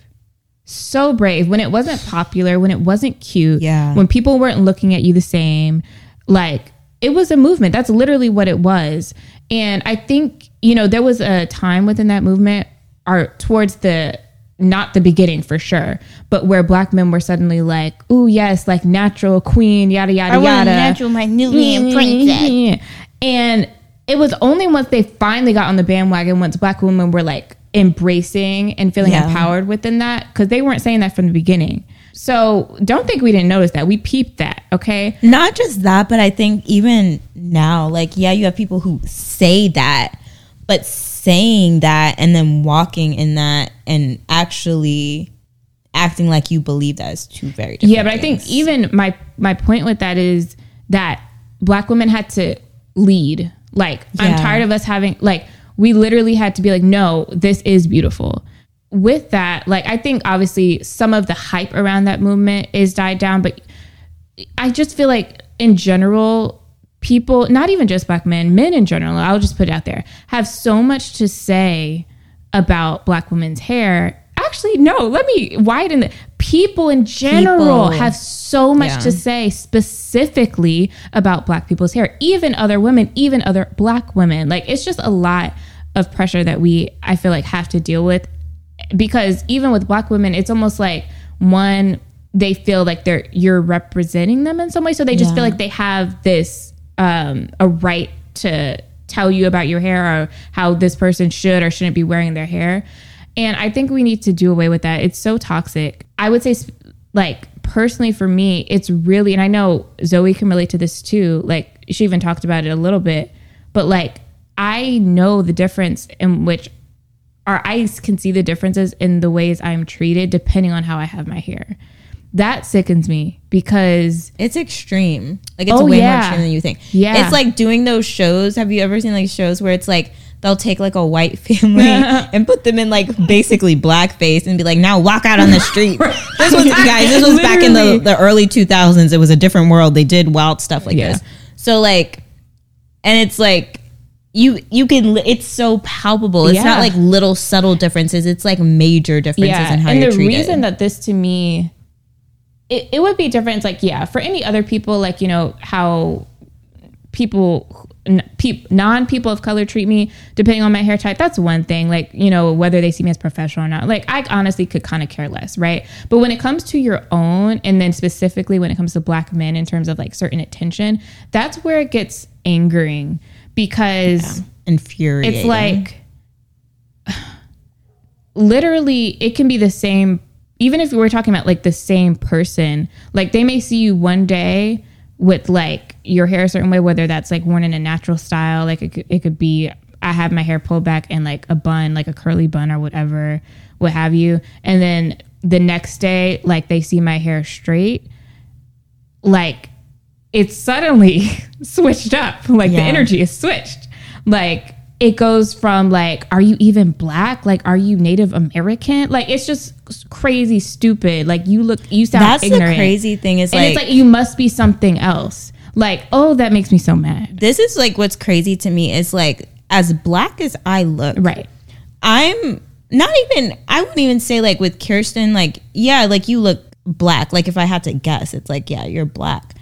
So brave when it wasn't popular, when it wasn't cute, Yeah. when people weren't looking at you the same. Like it was a movement. That's literally what it was. And I think, you know, there was a time within that movement or towards the not the beginning for sure, but where black men were suddenly like, "Ooh, yes, like natural queen, yada yada I want yada." a natural my Nubian princess. And it was only once they finally got on the bandwagon, once black women were like embracing and feeling Yeah. empowered within that, because they weren't saying that from the beginning. So don't think we didn't notice that. We peeped that, okay? Not just that, but I think even now, like, yeah, you have people who say that, but saying that and then walking in that and actually acting like you believe that is two very different. Yeah, but I think even my my point with that is that black women had to lead. Like I'm tired of us having like we literally had to be like, no, this is beautiful. With that, like I think obviously some of the hype around that movement is died down, but I just feel like in general, people, not even just black men, men in general, I'll just put it out there, have so much to say about black women's hair. Actually, no, let me widen the people in general People. have so much Yeah. to say specifically about black people's hair, even other women, even other black women. Like it's just a lot of pressure that we I feel like have to deal with because even with black women it's almost like one they feel like they're you're representing them in some way. So they just Yeah. feel like they have this um a right to tell you about your hair or how this person should or shouldn't be wearing their hair. And i think we need to do away with that. It's so toxic. I would say like personally for me it's really and i know zoe can relate to this too like she even talked about it a little bit but like i know the difference in which our eyes can see the differences in the ways I'm treated depending on how I have my hair. That sickens me because it's extreme. Like it's Oh, way yeah. more extreme than you think. Yeah. It's like doing those shows. Have you ever seen like shows where it's like they'll take like a white family and put them in like basically blackface and be like, now walk out on the street. This was guys, this was back in the, the early two thousands. It was a different world. They did wild stuff like Yeah. this. So like and it's like you you can it's so palpable. It's Yeah. not like little subtle differences. It's like major differences in how and you're the treated. reason that this to me it, it would be different it's like yeah for any other people like you know how people non people of color treat me depending on my hair type that's one thing like you know whether they see me as professional or not like i honestly could kind of care less right but when it comes to your own and then specifically when it comes to black men in terms of like certain attention that's where it gets angering because infuriating. it's like literally it can be the same even if we're talking about like the same person like they may see you one day with like your hair a certain way whether that's like worn in a natural style like it could, it could be i have my hair pulled back in like a bun like a curly bun or whatever what have you and then the next day like they see my hair straight like it's suddenly switched up. Like the energy is switched. Like it goes from like, are you even black? Like, are you Native American? Like it's just crazy stupid. Like you look, you sound that's ignorant. the crazy thing is and like, it's like you must be something else. Like, oh, that makes me so mad. this is like what's crazy to me is like as black as I look, Right. I'm not even I wouldn't even say like with Kirsten, like, yeah, like you look black. Like if I had to guess, it's like, yeah, you're black.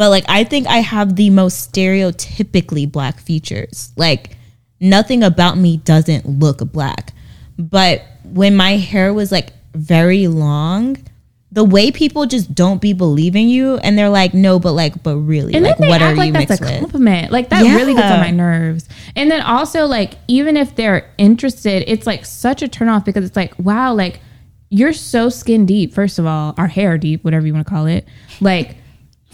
But like I think I have the most stereotypically black features. Like nothing about me doesn't look black. But when my hair was like very long, the way people just don't be believing you and they're like, no, but like, but really, And like then they what act are like you that's mixed a with? compliment. Like that really gets on my nerves. And then also like even if they're interested, it's like such a turnoff because it's like, wow, like you're so skin deep, first of all, or hair deep, whatever you want to call it. Like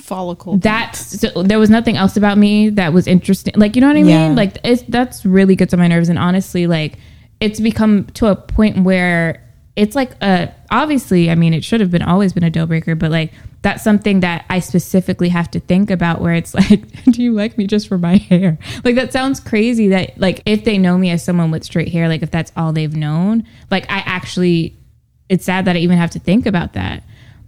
Follicle. that's so there was nothing else about me that was interesting. Like, you know what I Yeah. mean? Like it's that's really gets on my nerves. And honestly, like it's become to a point where it's like a obviously, I mean, it should have been always been a deal breaker, but like that's something that I specifically have to think about where it's like, do you like me just for my hair? Like that sounds crazy that like if they know me as someone with straight hair, like if that's all they've known, like I actually it's sad that I even have to think about that.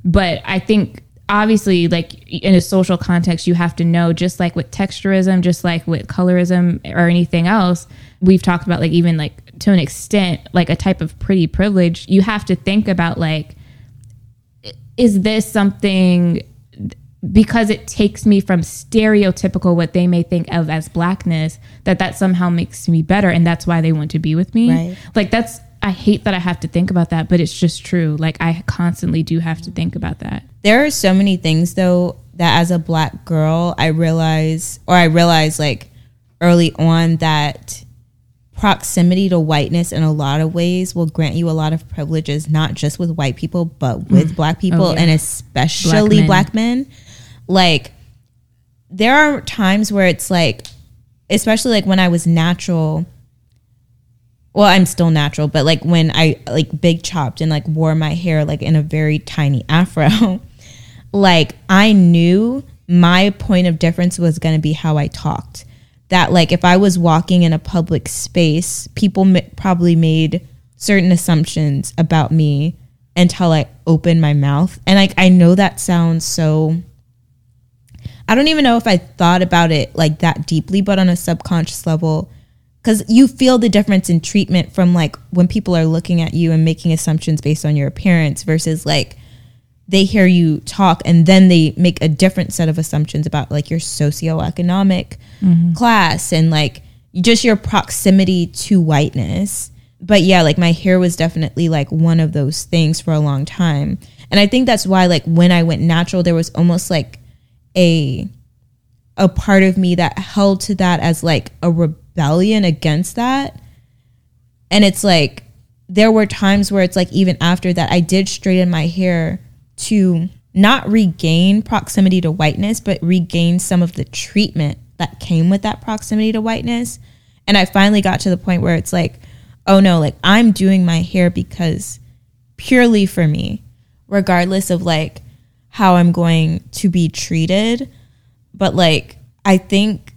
But I think obviously like in a social context you have to know just like with texturism just like with colorism or anything else we've talked about like even like to an extent like a type of pretty privilege you have to think about like is this something because it takes me from stereotypical what they may think of as blackness that that somehow makes me better and that's why they want to be with me Right. like that's i hate that i have to think about that but it's just true like i constantly do have to think about that There are so many things though that as a black girl I realize or I realized like early on that proximity to whiteness in a lot of ways will grant you a lot of privileges not just with white people but mm. with black oh, people Oh, yeah. and especially men. black men. Like there are times where it's like especially like when I was natural well i'm still natural but like when i like big chopped and like wore my hair like in a very tiny afro like i knew my point of difference was going to be how i talked. That like if i was walking in a public space people m- probably made certain assumptions about me until i opened my mouth. And like i know that sounds so I don't even know if I thought about it like that deeply, but on a subconscious level, because you feel the difference in treatment from like when people are looking at you and making assumptions based on your appearance versus like they hear you talk and then they make a different set of assumptions about like your socioeconomic mm-hmm. class and like just your proximity to whiteness. But yeah, like my hair was definitely like one of those things for a long time. And I think that's why like when I went natural there was almost like a a part of me that held to that as like a rebellion against that. And it's like there were times where it's like even after that I did straighten my hair to not regain proximity to whiteness, but regain some of the treatment that came with that proximity to whiteness. And I finally got to the point where it's like, oh no, like I'm doing my hair because purely for me, regardless of like how I'm going to be treated. But like, I think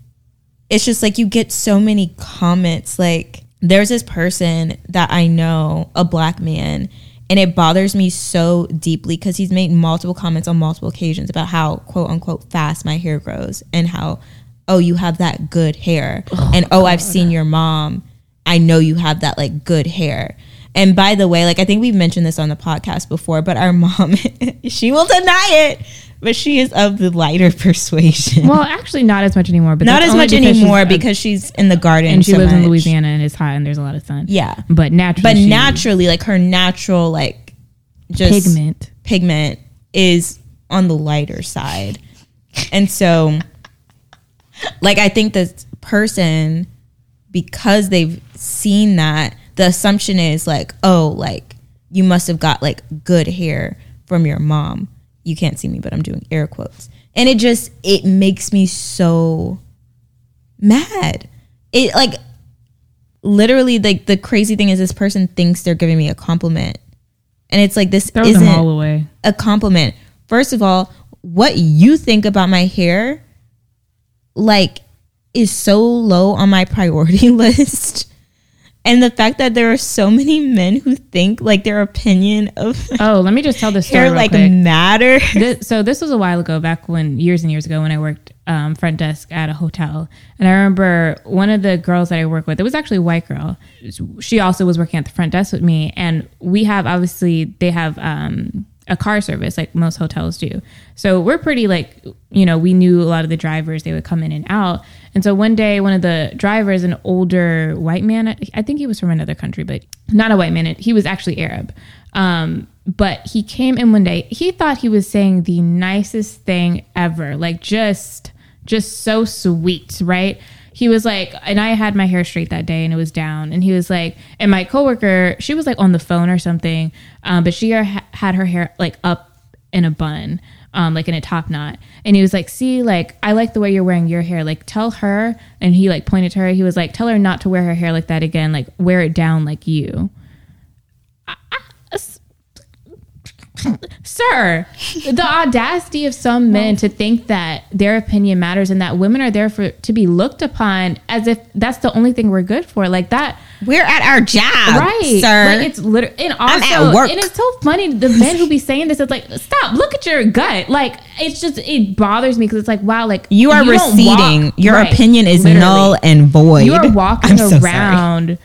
it's just like you get so many comments. Like, there's this person that I know, a black man, and it bothers me so deeply because he's made multiple comments on multiple occasions about how quote unquote fast my hair grows and how, oh, you have that good hair. Oh and oh, I've seen your mom. I know you have that like good hair. And by the way, like I think we've mentioned this on the podcast before, but our mom, she will deny it, but she is of the lighter persuasion. well actually not as much anymore but Not as much because she's anymore a- because she's in the garden and she so lives in louisiana and it's hot and there's a lot of sun. Yeah, but naturally but naturally, like her natural like just pigment. pigment is on the lighter side, and so like I think this person because they've seen that the assumption is like oh like you must have got like good hair from your mom you can't see me but i'm doing air quotes and it just it makes me so mad it like literally like the crazy thing is this person thinks they're giving me a compliment and it's like this throw isn't them all away a compliment. First of all, what you think about my hair, like, is so low on my priority list. And the fact that there are so many men who think like their opinion of oh let me just tell this story hair like quick. matter. this, so this was a while ago, back when years and years ago when I worked um, front desk at a hotel, and I remember one of the girls that I work with. It was actually a white girl. She also was working at the front desk with me, and we have obviously they have um, a car service like most hotels do. So we're pretty like you know we knew a lot of the drivers. They would come in and out, and so one day one of the drivers, an older white man, I think he was from another country, but not a white man. He was actually Arab. Um, but he came in one day. He thought he was saying the nicest thing ever, like just, just so sweet, right? He was like, and I had my hair straight that day, and it was down. And he was like, and my coworker, she was like on the phone or something, um, but she had her hair like up in a bun, um, like in a top knot. And he was like, "See, like I like the way you're wearing your hair. Like tell her." And he like pointed to her. He was like, "Tell her not to wear her hair like that again. Like wear it down like you." Sir, the audacity of some men to think that their opinion matters and that women are there for to be looked upon as if that's the only thing we're good for. Like that, We're at our job, right? sir. Like it's literally, and I'm at work. and it's so funny. The men who be saying this, it's like, stop, look at your gut. Like it's just it bothers me because it's like, wow, like you are don't receding. walk- Your right, opinion is literally. null and void. You are walking I'm so sorry.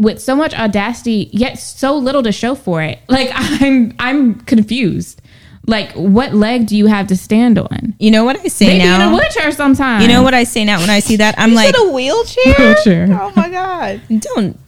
Around with so much audacity, yet so little to show for it. Like I'm, I'm confused. Like, what leg do you have to stand on? You know what I say Maybe in a wheelchair sometimes. You know what I say now when I see that? I'm Is like, it a wheelchair? Wheelchair. Oh my god. don't.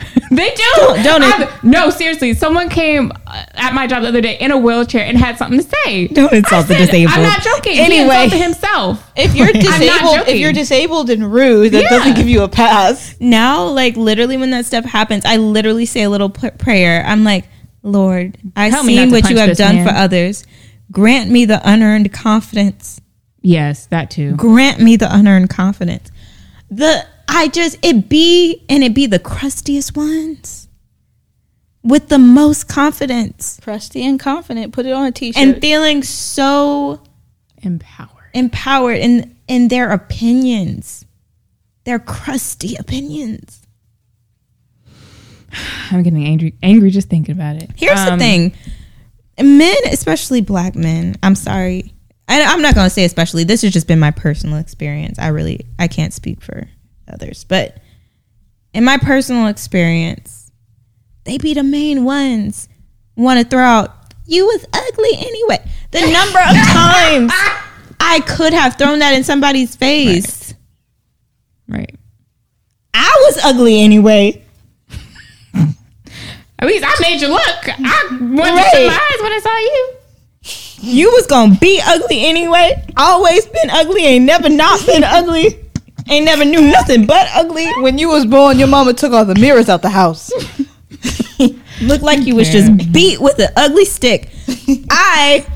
They do. Don't- don't- I'm- no, seriously. Someone came uh, at my job the other day in a wheelchair and had something to say. Don't insult I the disabled. I'm not joking. Anyway. he himself. If you're disabled, if joking. you're disabled and rude, that Yeah. doesn't give you a pass. Now, like literally, when that stuff happens, I literally say a little p- prayer. I'm like, Lord, I've Help seen what you have done man." for others. Grant me the unearned confidence. Yes, that too. Grant me the unearned confidence. The I just it be and it be the crustiest ones with the most confidence Crusty and confident. Put it on a t-shirt. and feeling so Empowered. empowered in in their opinions, their crusty opinions. I'm getting angry. Angry just thinking about it. Here's the Um, thing men, especially black men, I'm sorry. I, I'm not going to say especially. This has just been my personal experience. I really, I can't speak for others. But in my personal experience, they be the main ones want to throw out, you was ugly anyway. The number of times I could have thrown that in somebody's face. Right. I was ugly anyway. At least I made you look. I wanted to Right. shut my eyes when I saw you. You was gonna be ugly anyway. Always been ugly. Ain't never not been ugly. Ain't never knew nothing but ugly. when you was born, your mama took all the mirrors out the house. Looked like you was just beat with an ugly stick. I,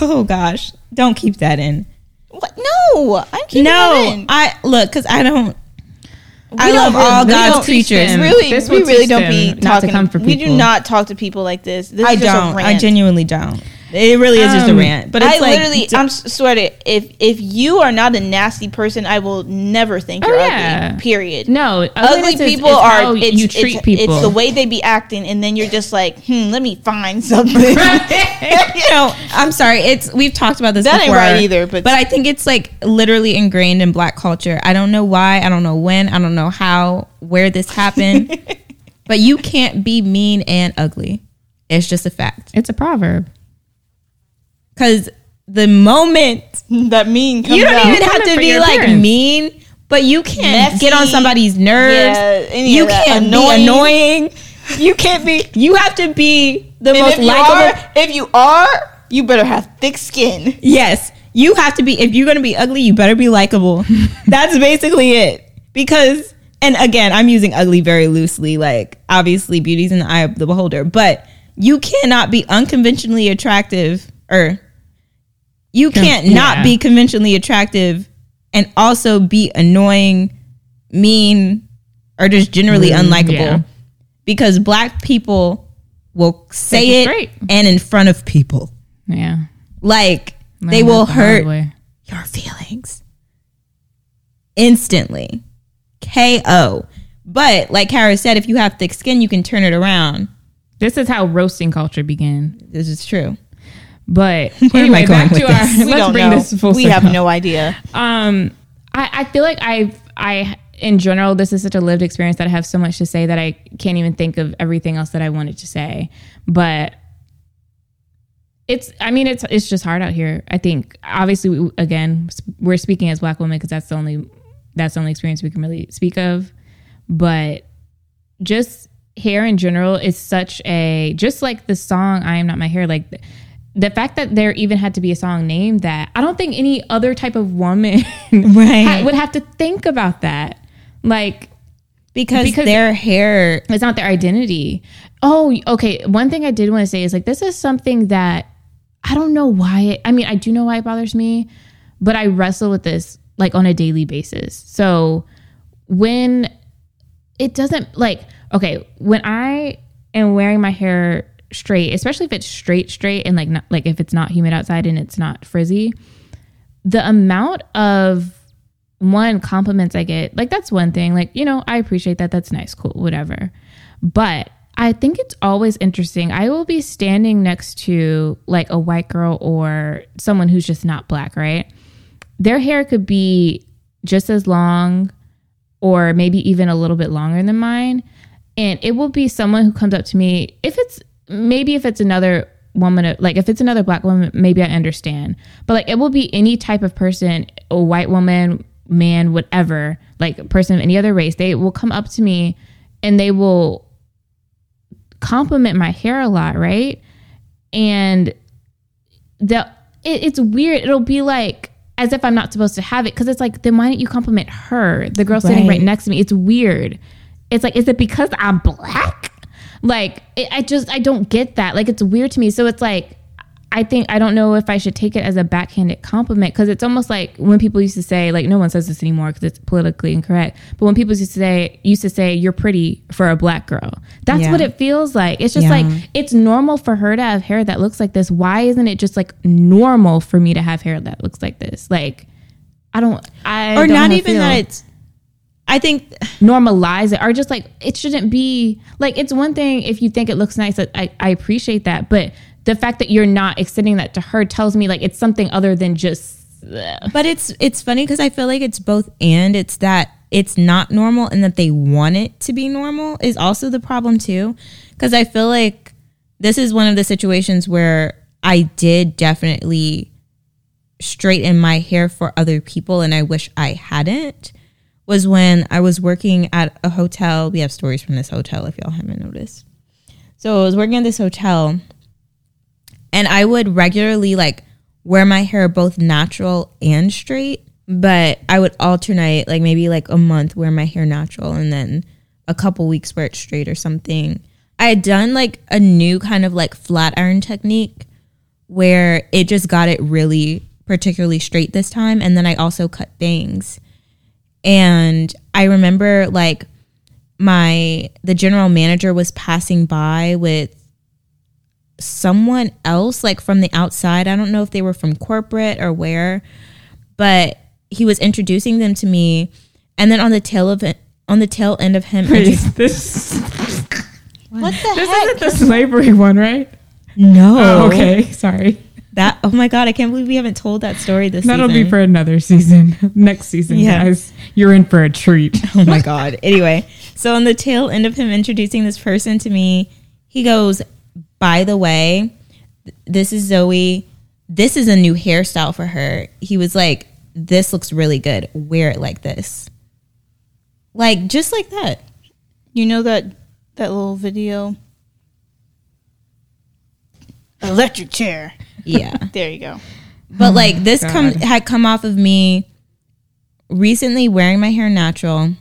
oh gosh, don't keep that in. what? No, I'm keeping it No, in. I look because I don't. I We love don't- all God's creatures. them. really, This we really don't be not to talking. come for We do not talk to people like this. This I is just a don't. I genuinely don't. It really is just a Um, rant. But it's I like, literally, I'm sweating. if if you are not a nasty person, I will never think you're Oh, yeah. ugly. Period. No, Ugly ugliness is- people is are how it's, you treat it's, people. It's the way they be acting, and then you're just like, hmm, let me find something. you know, I'm sorry. It's we've talked about this. That ain't before, right either, but- but I think it's like literally ingrained in Black culture. I don't know why. I don't know when. I don't know how. Where this happened. but you can't be mean and ugly. It's just a fact. It's a proverb. Because the moment that mean comes you don't out. even have to be like appearance. mean, but you can't Messy. get on somebody's nerves. Yeah, you can't Annoying. be annoying. You can't be. You have to be the And most if likable. are, if you are, you better have thick skin. Yes, you have to be. If you're gonna be ugly, you better be likable. That's basically it. Because, and again, I'm using ugly very loosely. Like, obviously, beauty's in the eye of the beholder, but you cannot be unconventionally attractive, or you can't not be conventionally attractive and also be annoying, mean, or just generally mm, unlikable. yeah. Because black people will say it it and in front of people. Yeah. Like Learn they will the hurt your feelings instantly. KO. But like Kara said, if you have thick skin, you can turn it around. This is how roasting culture began. This is true. But Where am I anyway, going back with to this? our. We let's don't bring know. this full we have no idea. Um, I, I feel like I've I in general this is such a lived experience that I have so much to say that I can't even think of everything else that I wanted to say. But it's I mean it's it's just hard out here. I think obviously we, again we're speaking as black women because that's the only that's the only experience we can really speak of. But just hair in general is such a just like the song I am not my hair like the fact that there even had to be a song named that I don't think any other type of woman Right. ha- would have to think about that. Like Because, Because- their hair it's not their identity. Oh okay one thing I did want to say is like this is something that I don't know why it, I mean I do know why it bothers me but I wrestle with this like on a daily basis. So when it doesn't like okay when i am wearing my hair straight, especially if it's straight, straight, and like not like if it's not humid outside and it's not frizzy, the amount of one compliments I get, like that's one thing. Like you know, I appreciate that. That's nice, cool, whatever. But I think it's always interesting. I will be standing next to like a white girl or someone who's just not black, right? Their hair could be just as long or maybe even a little bit longer than mine. And it will be someone who comes up to me. If it's maybe if it's another woman, like if it's another black woman, maybe I understand. But like it will be any type of person, a white woman, man, whatever, like a person of any other race, they will come up to me and they will compliment my hair a lot, right? And the it, it's weird. It'll be like as if I'm not supposed to have it because it's like then why don't you compliment her, the girl sitting right Right. next to me? It's weird. It's like is it because I'm black? Like it, I just I don't get that. Like it's weird to me. So it's like I think I don't know if I should take it as a backhanded compliment because it's almost like when people used to say like no one says this anymore because it's politically incorrect. But when people used to say used to say you're pretty for a black girl, that's Yeah. what it feels like. It's just Yeah. like it's normal for her to have hair that looks like this. Why isn't it just like normal for me to have hair that looks like this? Like I don't. I or don't not even that it's I think normalize it or just like it shouldn't be like it's one thing if you think it looks nice I, I appreciate that but the fact that you're not extending that to her tells me like it's something other than just. But it's it's funny because I feel like it's both and it's that it's not normal and that they want it to be normal is also the problem too. Because I feel like this is one of the situations where I did definitely straighten my hair for other people and I wish I hadn't. Was when I was working at a hotel. We have stories from this hotel if y'all haven't noticed. So I was working at this hotel and I would regularly like wear my hair both natural and straight, but I would alternate like maybe like a month wear my hair natural and then a couple weeks wear it straight or something. I had done like a new kind of like flat iron technique where it just got it really particularly straight this time and then I also cut bangs. And I remember like my the general manager was passing by with someone else like from the outside. I don't know if they were from corporate or where, but he was introducing them to me. And then on the tail of it on the tail end of him this this What the this heck? isn't the slavery one right? No. Oh, okay. Sorry that oh my god i can't believe we haven't told that story this that'll season. be for another season next season Yeah. guys you're in for a treat oh my god anyway so on the tail end of him introducing this person to me he goes by the way this is zoe this is a new hairstyle for her he was like this looks really good wear it like this like just like that You know that that little video? Electric chair. Yeah. There you go. but like this come had come off of me recently wearing my hair natural.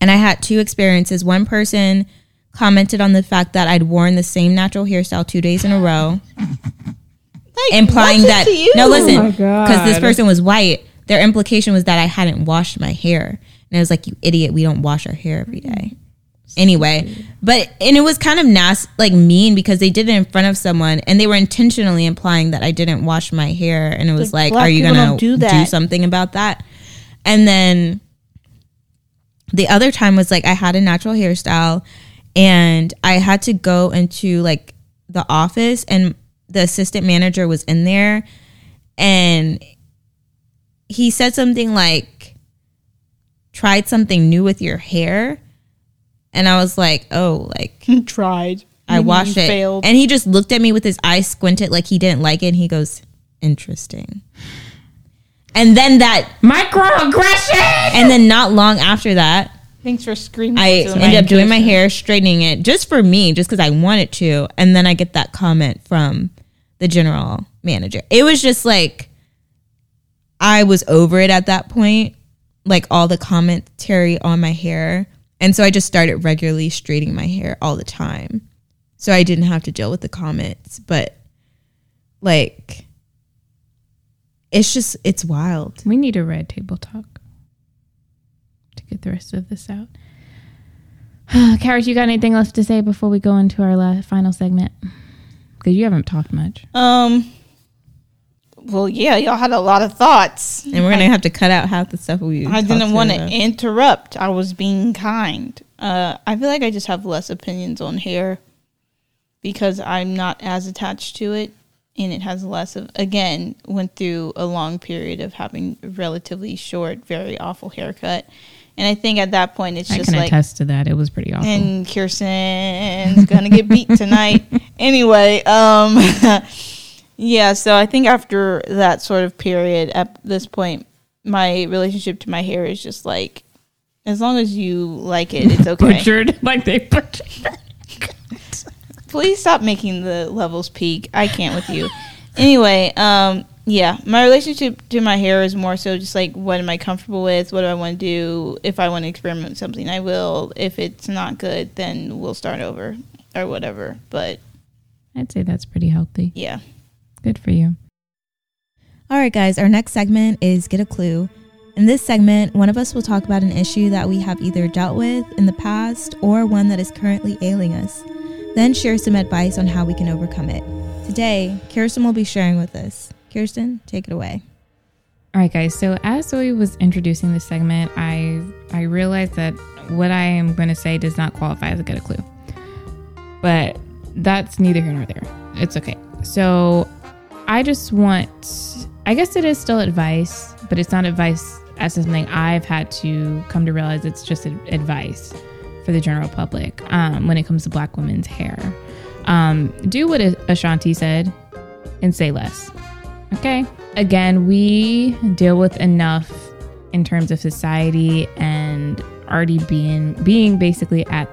And i had two experiences. One person commented on the fact that i'd worn the same natural hairstyle two days in a row Like, implying that it to you? no listen Oh because this person was white. Their implication was that i hadn't washed my hair. And i was like you idiot we don't wash our hair every day anyway but and it was kind of nasty like mean because they did it in front of someone and they were intentionally implying that i didn't wash my hair and it was Like, like, are you gonna do do, something about that? And then the other time was like i had a natural hairstyle and i had to go into like the office and the assistant manager was in there and he said something like tried something new with your hair and i was like oh like tried. i Maybe washed it Failed. and he just looked at me with his eyes squinted like he didn't like it and he goes interesting and then that microaggression and then not long after that Thanks for screaming. I ended up doing my hair, straightening it just for me, just because I wanted to. And then I get that comment from the general manager. It was just like, I was over it at that point, like all the commentary on my hair. And so I just started regularly straightening my hair all the time. So I didn't have to deal with the comments. But like, it's just, it's wild. we need a red table talk to get the rest of this out Carrot, you got anything else to say before we go into our last, final segment? Because you haven't talked much. Um. Well, yeah, y'all had a lot of thoughts. And we're gonna have to cut out half the stuff we. Used. I didn't want to interrupt. I was being kind. Uh, I feel like I just have less opinions on hair because I'm not as attached to it, and it has less of. Again, went through a long period of having a relatively short, very awful haircut, and I think at that point it's I just can like. attest to that. It was pretty awful. and Kirsten's gonna get beat tonight. anyway, um, yeah. So I think after that sort of period, at this point, my relationship to my hair is just like, as long as you like it, it's okay. butchered like they butchered. Please stop making the levels peak. I can't with you. Anyway, um, yeah, my relationship to my hair is more so just like what am I comfortable with? What do I want to do? If I want to experiment with something, I will. If it's not good, then we'll start over or whatever. But I'd say that's pretty healthy. yeah. Good for you. All right, guys, our next segment is Get a Clue. In this segment, one of us will talk about an issue that we have either dealt with in the past or one that is currently ailing us, then share some advice on how we can overcome it. Today, Kirsten will be sharing with us. Kirsten, take it away. All right, guys. So as Zoe was introducing this segment, I I realized that what I am going to say does not qualify as a get a clue, but that's neither here nor there. It's okay. So I just want, I guess it is still advice, but it's not advice as something I've had to come to realize. It's just advice for the general public um, when it comes to Black women's hair. Um, do what Ashanti said and say less. Okay. Again, we deal with enough in terms of society and already being being basically at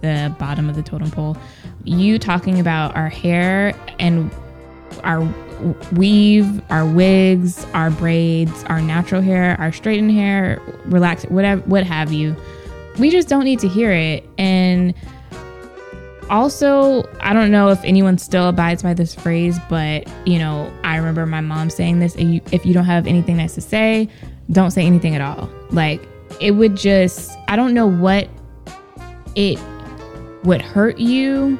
the bottom of the totem pole. You talking about our hair and our weave, our wigs, our braids, our natural hair, our straightened hair, relax, whatever, what have you. We just don't need to hear it. And also, I don't know if anyone still abides by this phrase, but you know, I remember my mom saying this if you, if you don't have anything nice to say, don't say anything at all. Like, it would just, I don't know what it would hurt you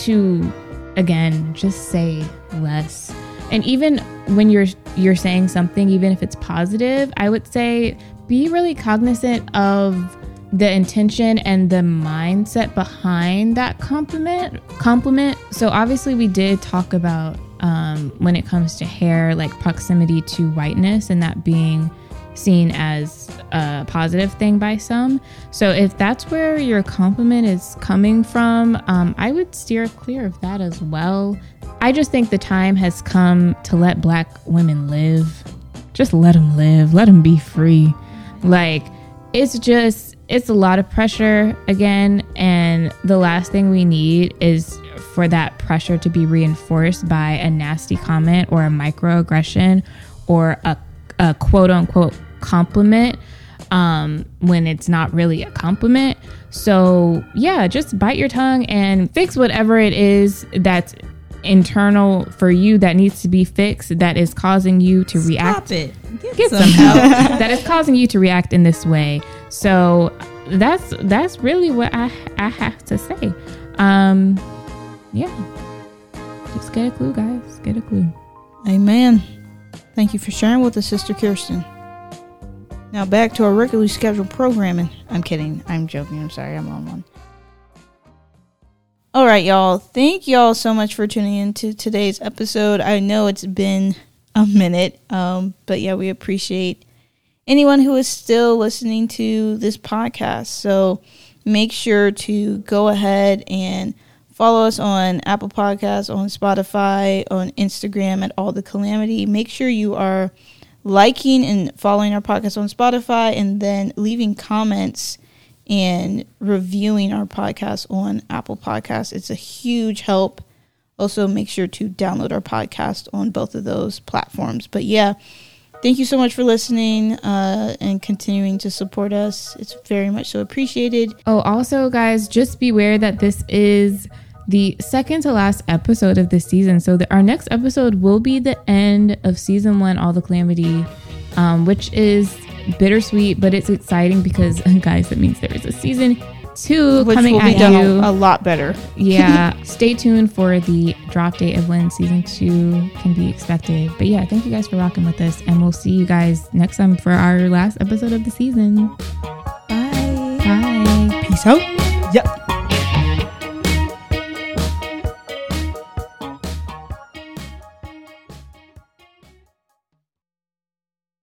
to, again, just say less. And even when you're you're saying something, even if it's positive, I would say be really cognizant of the intention and the mindset behind that compliment compliment. So obviously we did talk about um, when it comes to hair like proximity to whiteness and that being seen as a positive thing by some. So if that's where your compliment is coming from um, i would steer clear of that as well. I just think the time has come to let black women live. Just let them live. Let them be free. Like it's just it's a lot of pressure again and the last thing we need is for that pressure to be reinforced by a nasty comment or a microaggression or a, a quote unquote compliment um, when it's not really a compliment so yeah just bite your tongue and fix whatever it is that's internal for you that needs to be fixed that is causing you to react Stop it. Get, get some some help that is causing you to react in this way. So that's that's really what I I have to say. Um yeah. Just get a clue, guys. Get a clue. Amen. Thank you for sharing with us, Sister Kirsten. Now back to our regularly scheduled programming. I'm kidding. I'm joking. I'm sorry. I'm on one. All right, y'all. Thank y'all so much for tuning in to today's episode. I know it's been a minute, um, but yeah, we appreciate anyone who is still listening to this podcast. So make sure to go ahead and follow us on Apple Podcasts, on Spotify, on Instagram at All the Calamity. Make sure you are liking and following our podcast on Spotify and then leaving comments and reviewing our podcast on Apple Podcasts. It's a huge help. Also, make sure to download our podcast on both of those platforms. But yeah, thank you so much for listening uh, and continuing to support us. It's very much so appreciated. Oh, also guys, just beware that this is the second to last episode of this season. So the, our next episode will be the end of season 1 All the Calamity, um, which is bittersweet, but it's exciting because guys, that means there is a season two which coming will at done you. a, a lot better. yeah, stay tuned for the drop date of when season two can be expected. But yeah, thank you guys for rocking with us, and we'll see you guys next time for our last episode of the season. Bye. Bye. Peace out. Yep.